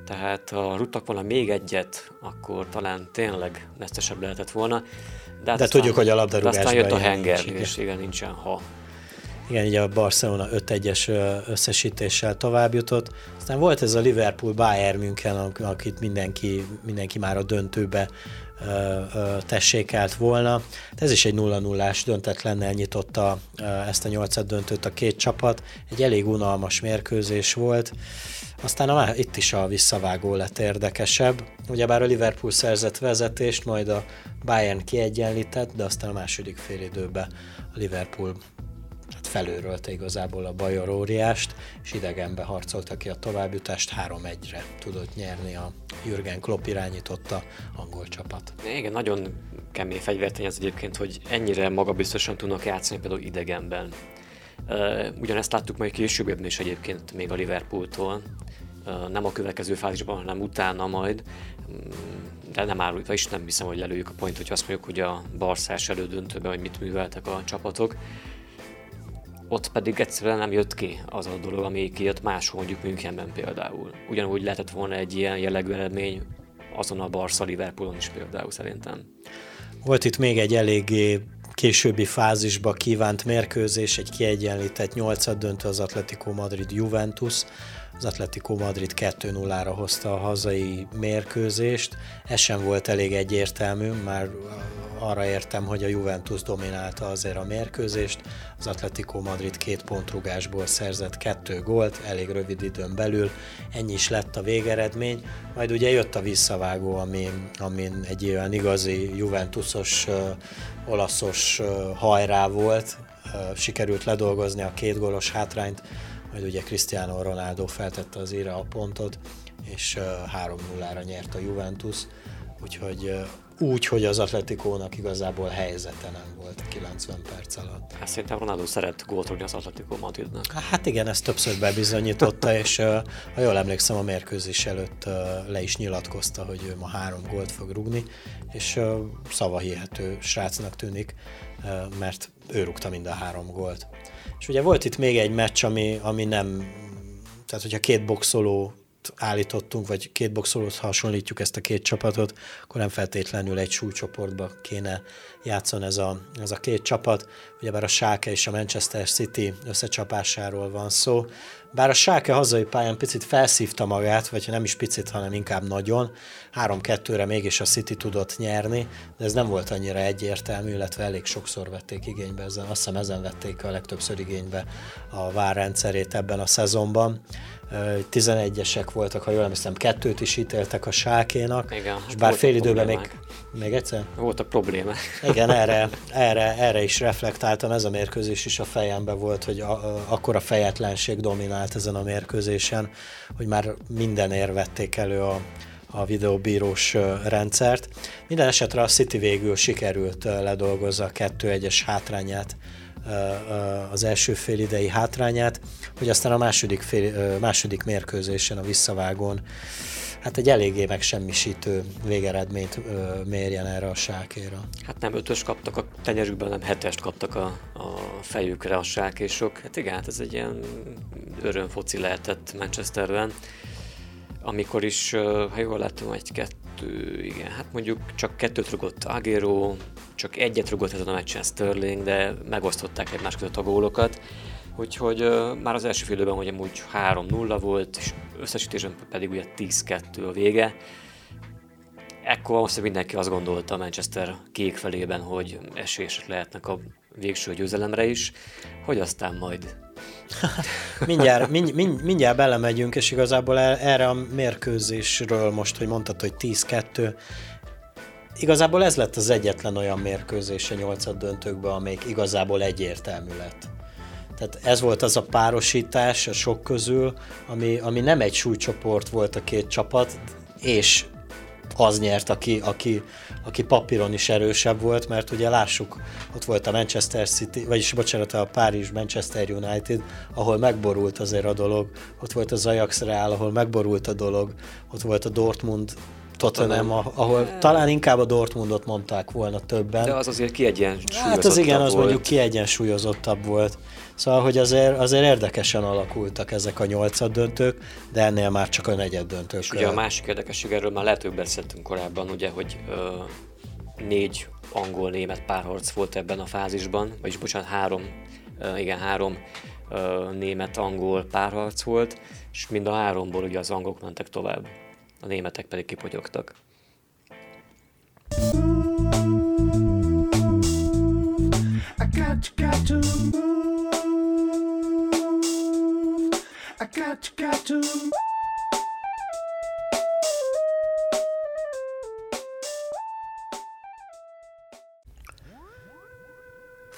Tehát ha rúgtak volna még egyet, akkor talán tényleg vesztesebb lehetett volna. De, hát de aztán, tudjuk, hogy a labdarúgásban... aztán jött a henger, és igen, nincsen ha. Igen, ugye a Barcelona 5-1-es összesítéssel tovább jutott. Aztán volt ez a Liverpool Bayern München, akit mindenki, mindenki már a döntőbe tessékelt volna. Ez is egy 0-0-ás döntetlennel nyitotta ezt a nyolcad döntőt a két csapat. Egy elég unalmas mérkőzés volt. Aztán a, itt is a visszavágó lett érdekesebb. Ugyebár a Liverpool szerzett vezetést, majd a Bayern kiegyenlített, de aztán a második fél időben a Liverpool hát felőrölte igazából a Bajor óriást, és idegenbe harcolta ki a továbbjutást, 3-1-re tudott nyerni a Jürgen Klopp irányította angol csapat. Igen, nagyon kemény fegyvertény az egyébként, hogy ennyire magabiztosan tudnak játszani például idegenben. Ugyanezt láttuk majd később is egyébként még a Liverpooltól, nem a következő fázisban, hanem utána majd, de nem árulva is nem hiszem, hogy lelőjük a point, hogy azt mondjuk, hogy a Barszás elődöntőben, hogy mit műveltek a csapatok. Ott pedig egyszerűen nem jött ki az a dolog, ami kijött máshol, mondjuk Münchenben például. Ugyanúgy lehetett volna egy ilyen jellegű eredmény azon a Barca Liverpoolon is például szerintem. Volt itt még egy eléggé későbbi fázisba kívánt mérkőzés, egy kiegyenlített nyolcad döntő az Atletico Madrid Juventus, az Atletico Madrid 2-0-ra hozta a hazai mérkőzést. Ez sem volt elég egyértelmű, már arra értem, hogy a Juventus dominálta azért a mérkőzést. Az Atletico Madrid két pontrugásból szerzett kettő gólt, elég rövid időn belül. Ennyi is lett a végeredmény. Majd ugye jött a visszavágó, amin, amin egy olyan igazi Juventusos, olaszos hajrá volt. Sikerült ledolgozni a két gólos hátrányt majd ugye Cristiano Ronaldo feltette az ére a pontot, és 3-0-ra nyert a Juventus, úgyhogy úgy, hogy az Atletikónak igazából helyzete nem volt 90 perc alatt. Hát szerintem Ronaldo szeret gólt rúgni az Atletico Madridnak. Hát igen, ezt többször bebizonyította, [LAUGHS] és ha jól emlékszem, a mérkőzés előtt le is nyilatkozta, hogy ő ma három gólt fog rúgni, és szavahihető srácnak tűnik, mert ő rúgta mind a három gólt. És ugye volt itt még egy meccs, ami, ami nem, tehát hogyha két boxoló állítottunk, vagy két boxolót hasonlítjuk ezt a két csapatot, akkor nem feltétlenül egy súlycsoportba kéne játszon ez a, ez a két csapat. Ugyebár a Schalke és a Manchester City összecsapásáról van szó. Bár a Schalke hazai pályán picit felszívta magát, vagy nem is picit, hanem inkább nagyon, 3-2-re mégis a City tudott nyerni, de ez nem volt annyira egyértelmű, illetve elég sokszor vették igénybe, ezen, azt hiszem ezen vették a legtöbbször igénybe a várrendszerét ebben a szezonban. 11-esek voltak, ha jól emlékszem, kettőt is ítéltek a sákénak, Igen, és bár fél időben még... Még egyszer? a probléma. Igen, [LAUGHS] erre, erre, erre is reflektáltam, ez a mérkőzés is a fejemben volt, hogy a, a, akkora fejetlenség dominált ezen a mérkőzésen, hogy már minden érvették elő a, a videóbírós rendszert. Minden esetre a City végül sikerült ledolgozza a 2-1-es hátrányát az első fél idei hátrányát, hogy aztán a második, fél, második mérkőzésen, a visszavágón hát egy eléggé megsemmisítő végeredményt mérjen erre a sákéra. Hát nem ötös kaptak a tenyerükben, nem hetest kaptak a, a fejükre a sákésok. Hát igen, hát ez egy ilyen örömfoci lehetett Manchesterben. Amikor is, ha jól látom, egy-kettő, igen, hát mondjuk csak kettőt rugott Agero, csak egyet rugott ezen a meccsen Sterling, de megosztották egymás között a gólokat. Úgyhogy uh, már az első félidőben hogy amúgy 3-0 volt, és összesítésben pedig ugye 10-2 a vége. Ekkor most mindenki azt gondolta a Manchester kék felében, hogy esélyesek lehetnek a végső győzelemre is, hogy aztán majd [LAUGHS] mindjárt, mind, mind, mindjárt belemegyünk, és igazából erre a mérkőzésről most, hogy mondtad, hogy 10-2, igazából ez lett az egyetlen olyan mérkőzés a nyolcad döntőkben, amelyik igazából egyértelmű lett. Tehát ez volt az a párosítás a sok közül, ami, ami nem egy súlycsoport volt a két csapat, és az nyert, aki, aki, aki papíron is erősebb volt, mert ugye lássuk, ott volt a Manchester City, vagyis bocsánat, a Párizs Manchester United, ahol megborult azért a dolog, ott volt az Ajax Real, ahol megborult a dolog, ott volt a Dortmund Tottenham, ahol talán inkább a Dortmundot mondták volna többen. De az azért kiegyensúlyozottabb Hát az igen, az volt. mondjuk kiegyensúlyozottabb volt. Szóval, hogy azért, azért érdekesen alakultak ezek a nyolcad döntők, de ennél már csak a negyed döntők. És ugye a másik érdekesség, erről már lehet, hogy beszéltünk korábban, ugye, hogy ö, négy angol-német párharc volt ebben a fázisban, vagyis bocsánat, három, ö, igen, három ö, német-angol párharc volt, és mind a háromból ugye az angolok mentek tovább, a németek pedig kipogyogtak.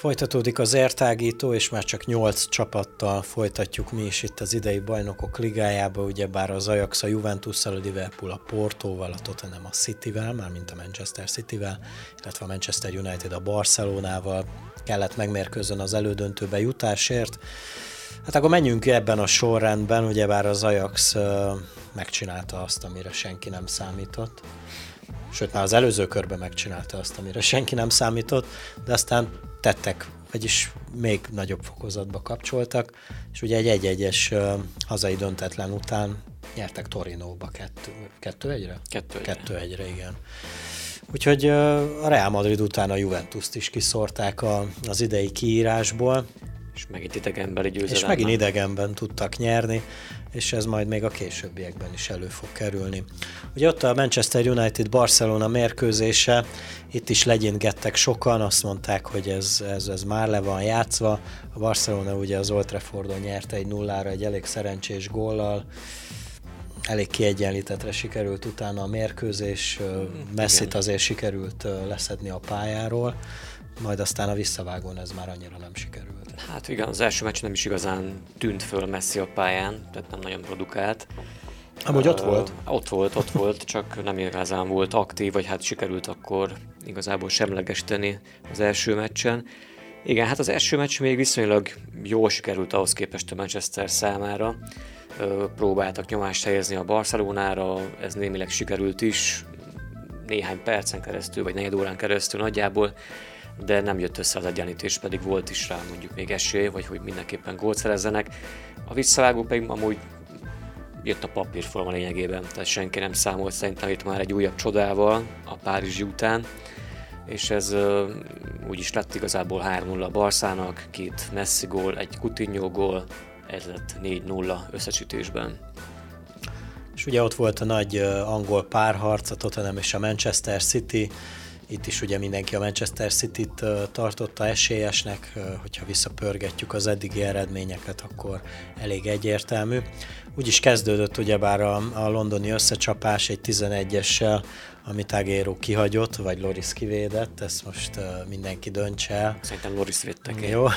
Folytatódik az értágító, és már csak 8 csapattal folytatjuk mi is itt az idei bajnokok ligájába, ugyebár az Ajax a juventus a Liverpool a Portóval, a Tottenham a Cityvel, mármint a Manchester Cityvel, illetve a Manchester United a Barcelonával kellett megmérkőzön az elődöntőbe jutásért. Hát akkor menjünk ebben a sorrendben, ugyebár az Ajax megcsinálta azt, amire senki nem számított. Sőt, már az előző körben megcsinálta azt, amire senki nem számított, de aztán tettek, vagyis még nagyobb fokozatba kapcsoltak, és ugye egy egy-egyes hazai döntetlen után nyertek Torinóba kettő, kettő egyre? Kettő egyre. Kettő egyre, igen. Úgyhogy a Real Madrid után a Juventus-t is kiszorták a, az idei kiírásból. És megint idegenbeli győzelem. És megint idegenben tudtak nyerni, és ez majd még a későbbiekben is elő fog kerülni. Ugye ott a Manchester United-Barcelona mérkőzése, itt is legyingettek sokan, azt mondták, hogy ez, ez, ez már le van játszva. A Barcelona ugye az Old Traffordon nyerte egy nullára egy elég szerencsés góllal, elég kiegyenlítetre sikerült utána a mérkőzés, messzit azért sikerült leszedni a pályáról, majd aztán a visszavágón ez már annyira nem sikerült. Hát igen, az első meccs nem is igazán tűnt föl messzi a pályán, tehát nem nagyon produkált. Amúgy ott uh, volt? Ott volt, ott volt, csak nem igazán volt aktív, vagy hát sikerült akkor igazából semlegesíteni az első meccsen. Igen, hát az első meccs még viszonylag jól sikerült ahhoz képest a Manchester számára. Próbáltak nyomást helyezni a Barcelonára, ez némileg sikerült is, néhány percen keresztül, vagy negyed órán keresztül nagyjából de nem jött össze az egyenlítés, pedig volt is rá mondjuk még esély, vagy hogy mindenképpen gólt szerezzenek. A visszavágó pedig amúgy jött a papírforma lényegében, tehát senki nem számolt szerintem itt már egy újabb csodával a Párizsi után, és ez uh, úgy is lett igazából 3-0 a Barszának, két Messi gól, egy Coutinho gól, ez lett 4-0 összesítésben. És ugye ott volt a nagy angol párharc, a Tottenham és a Manchester City, itt is ugye mindenki a Manchester City-t tartotta esélyesnek, hogyha visszapörgetjük az eddigi eredményeket, akkor elég egyértelmű. Úgy is kezdődött ugyebár a, a londoni összecsapás egy 11-essel, amit Agéro kihagyott, vagy Loris kivédett, ezt most mindenki döntse el. Szerintem Loris védtek Jó. [LAUGHS]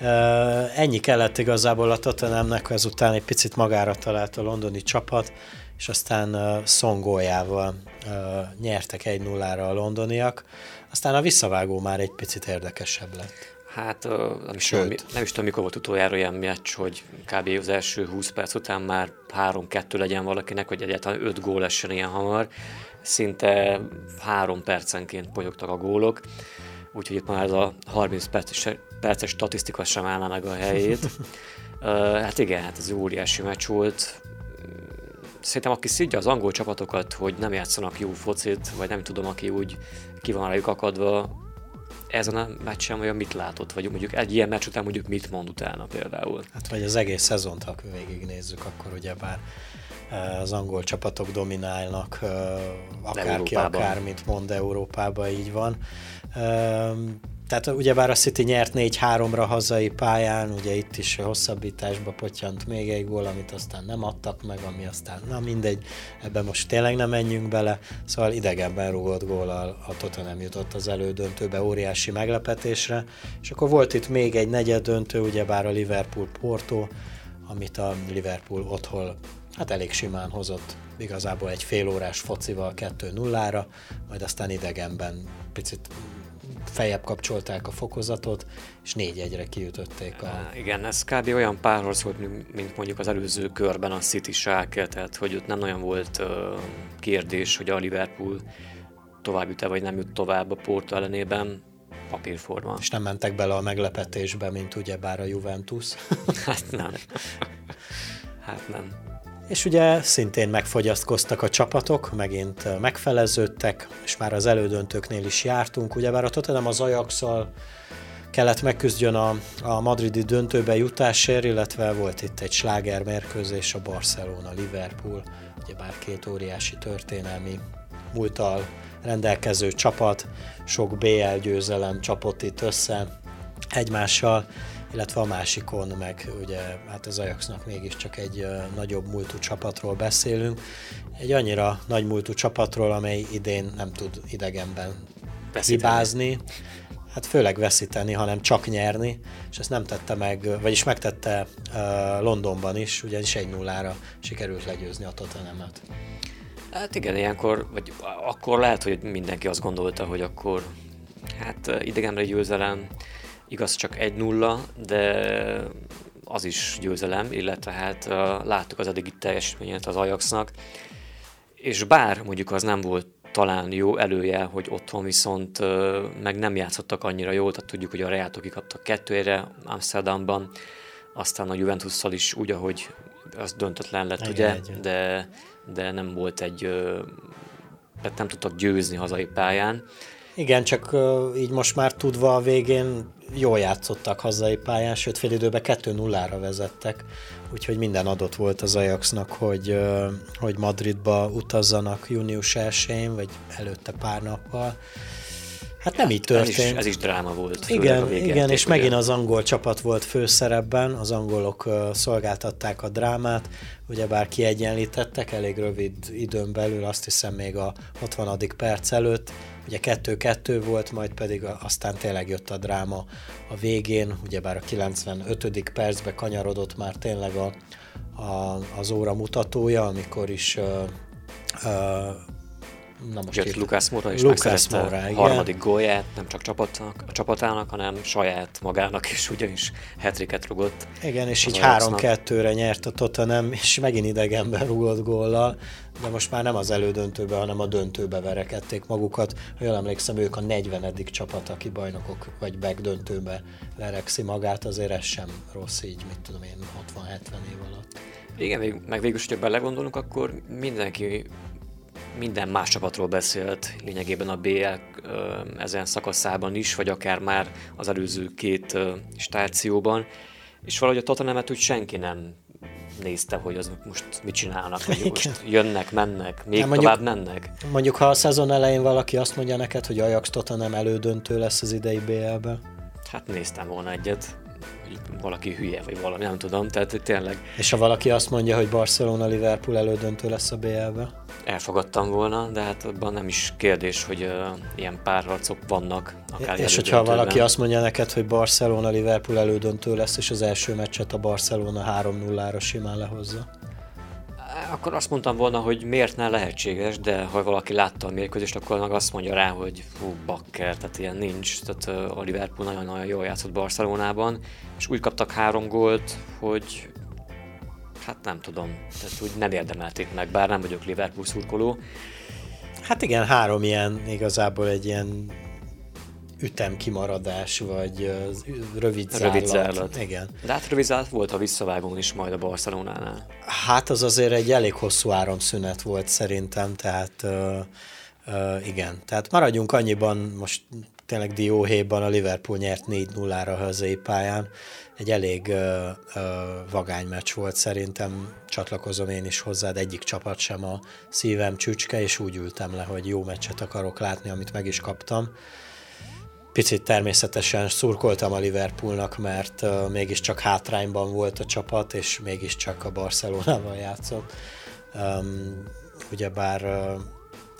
uh, ennyi kellett igazából a Tottenhamnek, ezután egy picit magára talált a londoni csapat, és aztán uh, szongójával uh, nyertek egy nullára a londoniak, aztán a visszavágó már egy picit érdekesebb lett. Hát nem is, tudom, nem is tudom, mikor volt utoljára ilyen meccs, hogy kb. az első 20 perc után már 3-2 legyen valakinek, hogy egyáltalán 5 gól essen ilyen hamar. Szinte 3 percenként pogyogtak a gólok, úgyhogy itt már ez a 30 perces, perces statisztika sem állná meg a helyét. [LAUGHS] hát igen, hát ez óriási meccs volt szerintem aki szidja az angol csapatokat, hogy nem játszanak jó focit, vagy nem tudom, aki úgy ki van rájuk akadva, ezen a meccsen olyan mit látott, vagy mondjuk egy ilyen meccs után mondjuk mit mond utána például? Hát vagy az egész szezont, ha végignézzük, akkor ugye bár eh, az angol csapatok dominálnak, eh, akárki akármit mond Európában, így van. Tehát ugyebár a City nyert 4-3-ra hazai pályán, ugye itt is hosszabbításba potyant még egy gól, amit aztán nem adtak meg, ami aztán, na mindegy, ebben most tényleg nem menjünk bele, szóval idegenben rúgott gól a Tottenham jutott az elődöntőbe óriási meglepetésre, és akkor volt itt még egy negyed döntő, ugyebár a Liverpool-Porto, amit a Liverpool otthon hát elég simán hozott igazából egy fél órás focival 2-0-ra, majd aztán idegenben picit fejebb kapcsolták a fokozatot, és négy egyre kiütötték a... Igen, ez kb. olyan párharc volt, mint mondjuk az előző körben a City Schalke, tehát hogy ott nem nagyon volt uh, kérdés, hogy a Liverpool tovább jut-e, vagy nem jut tovább a Porto ellenében, papírforma. És nem mentek bele a meglepetésbe, mint ugyebár a Juventus. [LAUGHS] hát nem. Hát nem. És ugye szintén megfogyasztkoztak a csapatok, megint megfeleződtek, és már az elődöntőknél is jártunk. Ugyebár a Tottenham az ajax kellett megküzdjön a, a madridi döntőbe jutásért, illetve volt itt egy sláger mérkőzés a Barcelona-Liverpool, ugyebár két óriási történelmi múltal rendelkező csapat, sok BL győzelem csapott itt össze egymással, illetve a másikon meg ugye hát az Ajaxnak mégiscsak egy nagyobb múltú csapatról beszélünk. Egy annyira nagy múltú csapatról, amely idén nem tud idegenben hibázni, hát főleg veszíteni, hanem csak nyerni, és ezt nem tette meg, vagyis megtette uh, Londonban is, ugyanis egy nullára sikerült legyőzni a Tottenhamet. Hát igen, ilyenkor, vagy akkor lehet, hogy mindenki azt gondolta, hogy akkor hát idegenre győzelem, igaz csak egy nulla, de az is győzelem, illetve hát láttuk az eddigi teljesítményet az Ajaxnak, és bár mondjuk az nem volt talán jó elője, hogy otthon viszont meg nem játszottak annyira jól, tehát tudjuk, hogy a Realtól kikaptak kettőre Amsterdamban, aztán a Juventusszal is úgy, ahogy az döntetlen lett, egy, ugye, egy. De, de nem volt egy, tehát nem tudtak győzni hazai pályán. Igen, csak így most már tudva a végén jól játszottak hazai pályán, sőt fél időben 2-0-ra vezettek, úgyhogy minden adott volt az Ajaxnak, hogy, hogy Madridba utazzanak június 1 vagy előtte pár nappal. Hát nem így történt. Ez is, ez is dráma volt. Igen, igen és ugye? megint az angol csapat volt főszerepben, az angolok szolgáltatták a drámát, ugyebár kiegyenlítettek elég rövid időn belül, azt hiszem még a 60. perc előtt, ugye 2-2 volt, majd pedig aztán tényleg jött a dráma a végén, ugyebár a 95. percbe kanyarodott már tényleg a, a, az óra mutatója, amikor is uh, uh, Na most Jött Lukász Moura, és Lucas Moura, a harmadik gólját, nem csak csapatnak, a csapatának, hanem saját magának is, ugyanis hetriket rugott. Igen, és így 3-2-re nyert a Tottenham, és megint idegenben rugott góllal, de most már nem az elődöntőbe, hanem a döntőbe verekedték magukat. Ha jól emlékszem, ők a 40. csapat, aki bajnokok vagy back döntőbe verekszi magát, azért ez sem rossz így, mit tudom én, 60-70 év alatt. Igen, meg végül is, hogyha belegondolunk, akkor mindenki minden más csapatról beszélt, lényegében a BL ezen szakaszában is, vagy akár már az előző két stációban, és valahogy a Tottenhamet úgy senki nem nézte, hogy az most mit csinálnak, hogy most jönnek, mennek, még mondjuk, tovább mennek. Mondjuk, ha a szezon elején valaki azt mondja neked, hogy Ajax Tottenham elődöntő lesz az idei BL-ben. Hát néztem volna egyet valaki hülye, vagy valami, nem tudom, tehát tényleg. És ha valaki azt mondja, hogy Barcelona-Liverpool elődöntő lesz a BL-be? Elfogadtam volna, de hát abban nem is kérdés, hogy uh, ilyen párharcok vannak. Akár és hogyha valaki azt mondja neked, hogy Barcelona-Liverpool elődöntő lesz, és az első meccset a Barcelona 3-0-ra simán lehozza? Akkor azt mondtam volna, hogy miért ne lehetséges, de ha valaki látta a mérkőzést, akkor meg azt mondja rá, hogy fú, bakker, tehát ilyen nincs. Tehát a Liverpool nagyon-nagyon jól játszott Barcelonában, és úgy kaptak három gólt, hogy hát nem tudom, tehát úgy nem érdemelték meg, bár nem vagyok Liverpool szurkoló. Hát igen, három ilyen, igazából egy ilyen ütem kimaradás, vagy rövid zárlat. Rövid zárlat. Igen. De hát rövid zárlat volt a visszavágón is majd a Barcelonánál. Hát az azért egy elég hosszú áramszünet volt szerintem, tehát uh, uh, igen. Tehát maradjunk annyiban, most tényleg dióhéjban a Liverpool nyert 4-0-ra a hazai pályán. Egy elég uh, uh, vagány meccs volt szerintem, csatlakozom én is hozzád, egyik csapat sem a szívem csücske, és úgy ültem le, hogy jó meccset akarok látni, amit meg is kaptam. Picit természetesen szurkoltam a Liverpoolnak, mert uh, mégiscsak hátrányban volt a csapat, és mégiscsak a Barcelonával játszott. Um, ugyebár uh,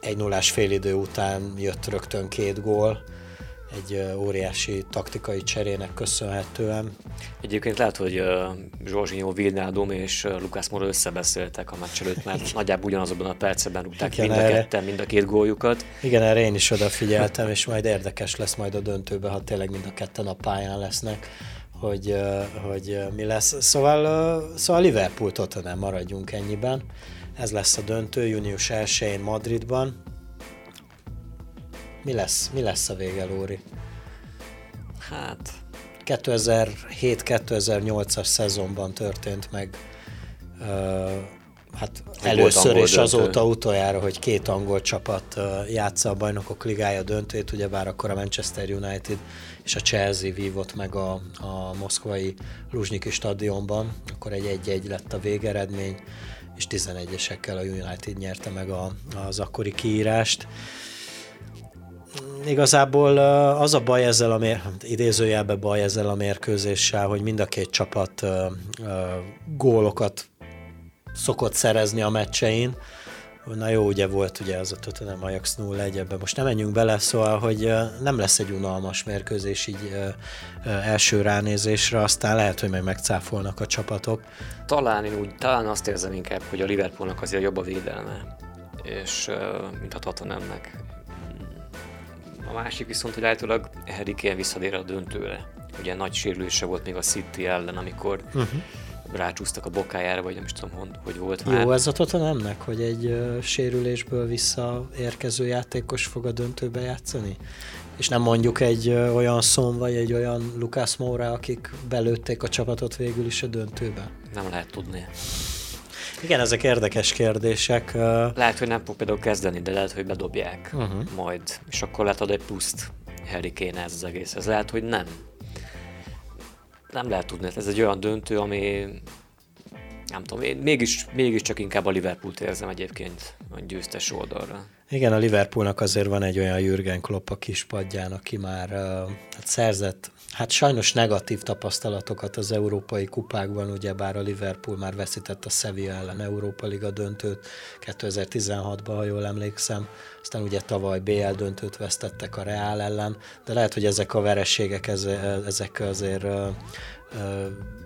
egy nullás félidő után jött rögtön két gól, egy óriási taktikai cserének köszönhetően. Egyébként lehet, hogy Zsorzsinyó, Vilnádom és Lukász Mora összebeszéltek a meccs előtt, mert nagyjából ugyanazokban a percben rúgták mind a ketten, mind a két góljukat. Igen, erre én is odafigyeltem, és majd érdekes lesz majd a döntőben, ha tényleg mind a ketten a pályán lesznek hogy, hogy mi lesz. Szóval, szóval Liverpool Tottenham maradjunk ennyiben. Ez lesz a döntő június 1-én Madridban. Mi lesz, mi lesz a vége, Lóri? Hát... 2007-2008-as szezonban történt meg uh, hát először és azóta döntő. utoljára, hogy két angol csapat uh, játsza a bajnokok ligája döntőt, ugyebár akkor a Manchester United és a Chelsea vívott meg a, a moszkvai Luzsnyiki stadionban, akkor egy egy-egy lett a végeredmény, és 11-esekkel a United nyerte meg a, az akkori kiírást. Igazából az a baj ezzel a mér, idézőjelben baj ezzel a mérkőzéssel, hogy mind a két csapat gólokat szokott szerezni a meccsein, Na jó, ugye volt ugye az a Tottenham Ajax 0-1 ebben. Most nem menjünk bele, szóval, hogy nem lesz egy unalmas mérkőzés így első ránézésre, aztán lehet, hogy meg megcáfolnak a csapatok. Talán én úgy, talán azt érzem inkább, hogy a Liverpoolnak azért jobb a védelme, és mint a Tottenhamnek. A másik viszont, hogy állítólag Harry Kane visszadér a döntőre. Ugye nagy sérülése volt még a City ellen, amikor uh-huh rácsúsztak a bokájára, vagy nem is tudom, hogy volt Jó, már. ez a Tottenhamnek, hogy egy uh, sérülésből visszaérkező játékos fog a döntőbe játszani? És nem mondjuk egy uh, olyan Szon vagy egy olyan Lucas Moura, akik belőtték a csapatot végül is a döntőbe? Nem lehet tudni. Igen, ezek érdekes kérdések. Lehet, hogy nem fog például kezdeni, de lehet, hogy bedobják uh-huh. majd. És akkor lehet ad egy pluszt Harry Kane ez az egész. Ez lehet, hogy nem nem lehet tudni, ez egy olyan döntő, ami nem tudom, én mégis, mégiscsak inkább a Liverpoolt érzem egyébként a győztes oldalra. Igen, a Liverpoolnak azért van egy olyan Jürgen Klopp a kispadján, aki már uh, hát szerzett Hát sajnos negatív tapasztalatokat az európai kupákban, ugyebár a Liverpool már veszített a Sevilla ellen Európa Liga döntőt 2016-ban, ha jól emlékszem, aztán ugye tavaly BL döntőt vesztettek a Real ellen, de lehet, hogy ezek a vereségek ezek azért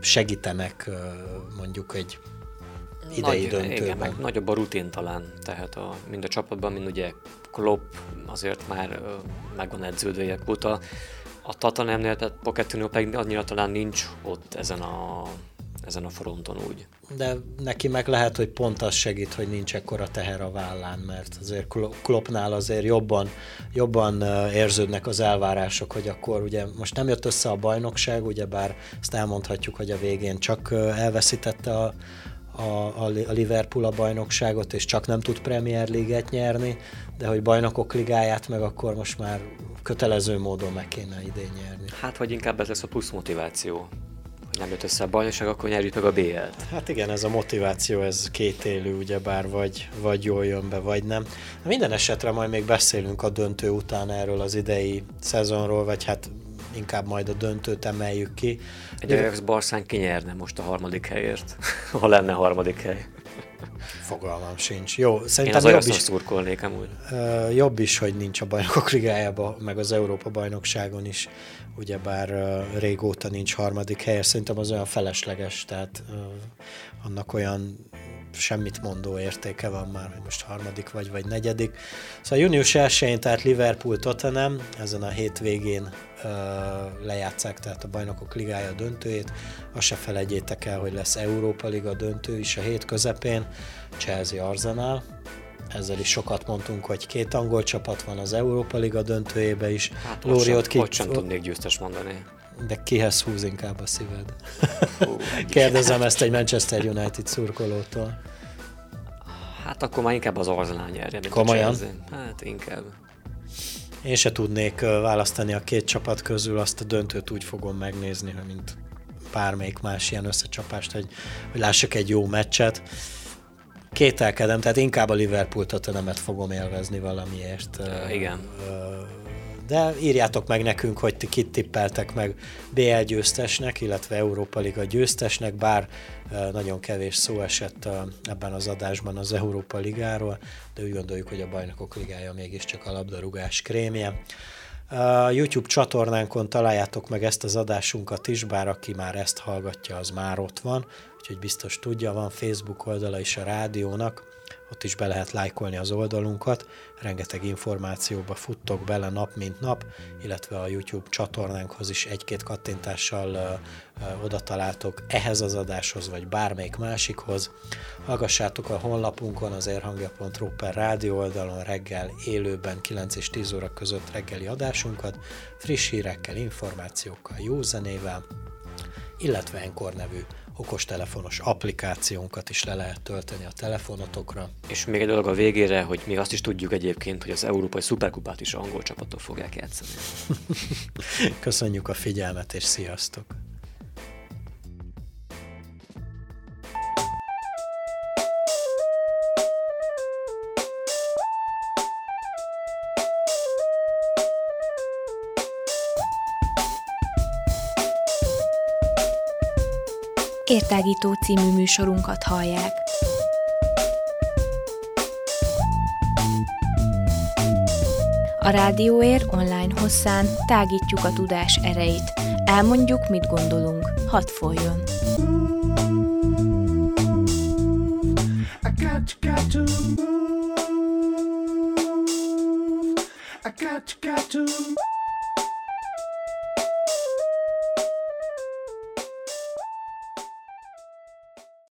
segítenek mondjuk egy idei Nagy, döntőben. Igen, meg nagyobb a rutin talán, tehát a, mind a csapatban, mind ugye Klopp azért már megvan edződve óta, a Tatanemnél, tehát Pochettino pedig annyira talán nincs ott ezen a, ezen a fronton úgy. De neki meg lehet, hogy pont az segít, hogy nincs ekkora teher a vállán, mert azért Kloppnál azért jobban, jobban érződnek az elvárások, hogy akkor ugye most nem jött össze a bajnokság, ugye bár ezt elmondhatjuk, hogy a végén csak elveszítette a, a, a Liverpool a bajnokságot, és csak nem tud Premier League-et nyerni, de hogy bajnokok ligáját meg akkor most már kötelező módon meg kéne idén nyerni. Hát, vagy inkább ez lesz a plusz motiváció hogy nem jött össze a bajnokság, akkor nyerjük meg a BL-t. Hát igen, ez a motiváció, ez két élő, ugyebár vagy, vagy jól jön be, vagy nem. Minden esetre majd még beszélünk a döntő után erről az idei szezonról, vagy hát inkább majd a döntőt emeljük ki. Egy Ajax Barszán kinyerne most a harmadik helyért, [LAUGHS] ha lenne harmadik hely. Fogalmam sincs. Jó, szerintem Én az jobb is, szurkolnék amúgy. Jobb is, hogy nincs a bajnokok ligájában, meg az Európa bajnokságon is, ugyebár régóta nincs harmadik hely, szerintem az olyan felesleges, tehát annak olyan semmit mondó értéke van már, hogy most harmadik vagy, vagy negyedik. Szóval június 1-én, tehát Liverpool Tottenham, ezen a hétvégén uh, lejátszák tehát a bajnokok ligája döntőjét. Azt se felejtjétek el, hogy lesz Európa Liga döntő is a hét közepén, Chelsea Arsenal, ezzel is sokat mondtunk, hogy két angol csapat van az Európa Liga döntőjébe is. Hát Lóri, ott, ki... ott sem tudnék győztes mondani. De kihez húz inkább a szíved? [LAUGHS] Kérdezem ezt egy Manchester United szurkolótól. Hát akkor már inkább az Arsenal nyerje, mint Komolyan? A Hát inkább. Én se tudnék választani a két csapat közül, azt a döntőt úgy fogom megnézni, mint bármelyik más ilyen összecsapást, hogy, hogy lássak egy jó meccset. Kételkedem, tehát inkább a Liverpool Tottenhamet fogom élvezni valamiért. Igen. Uh, de írjátok meg nekünk, hogy ti kit tippeltek meg BL győztesnek, illetve Európa Liga győztesnek, bár nagyon kevés szó esett ebben az adásban az Európa Ligáról, de úgy gondoljuk, hogy a Bajnokok Ligája mégiscsak a labdarúgás krémje. A YouTube csatornánkon találjátok meg ezt az adásunkat is, bár aki már ezt hallgatja, az már ott van, úgyhogy biztos tudja, van Facebook oldala is a rádiónak, ott is be lehet lájkolni az oldalunkat, rengeteg információba futtok bele nap mint nap, illetve a YouTube csatornánkhoz is egy-két kattintással oda találtok ehhez az adáshoz, vagy bármelyik másikhoz. Hallgassátok a honlapunkon az érhangja.ru per rádió oldalon reggel élőben 9 és 10 óra között reggeli adásunkat, friss hírekkel, információkkal, jó zenével, illetve Enkor nevű okostelefonos applikációnkat is le lehet tölteni a telefonotokra. És még egy dolog a végére, hogy mi azt is tudjuk egyébként, hogy az Európai Szuperkupát is angol csapatok fogják játszani. [LAUGHS] Köszönjük a figyelmet, és sziasztok! Értágító című műsorunkat hallják. A Rádióér online hosszán tágítjuk a tudás erejét. Elmondjuk, mit gondolunk. Hadd folyjon! I got, got to move. I got, got to.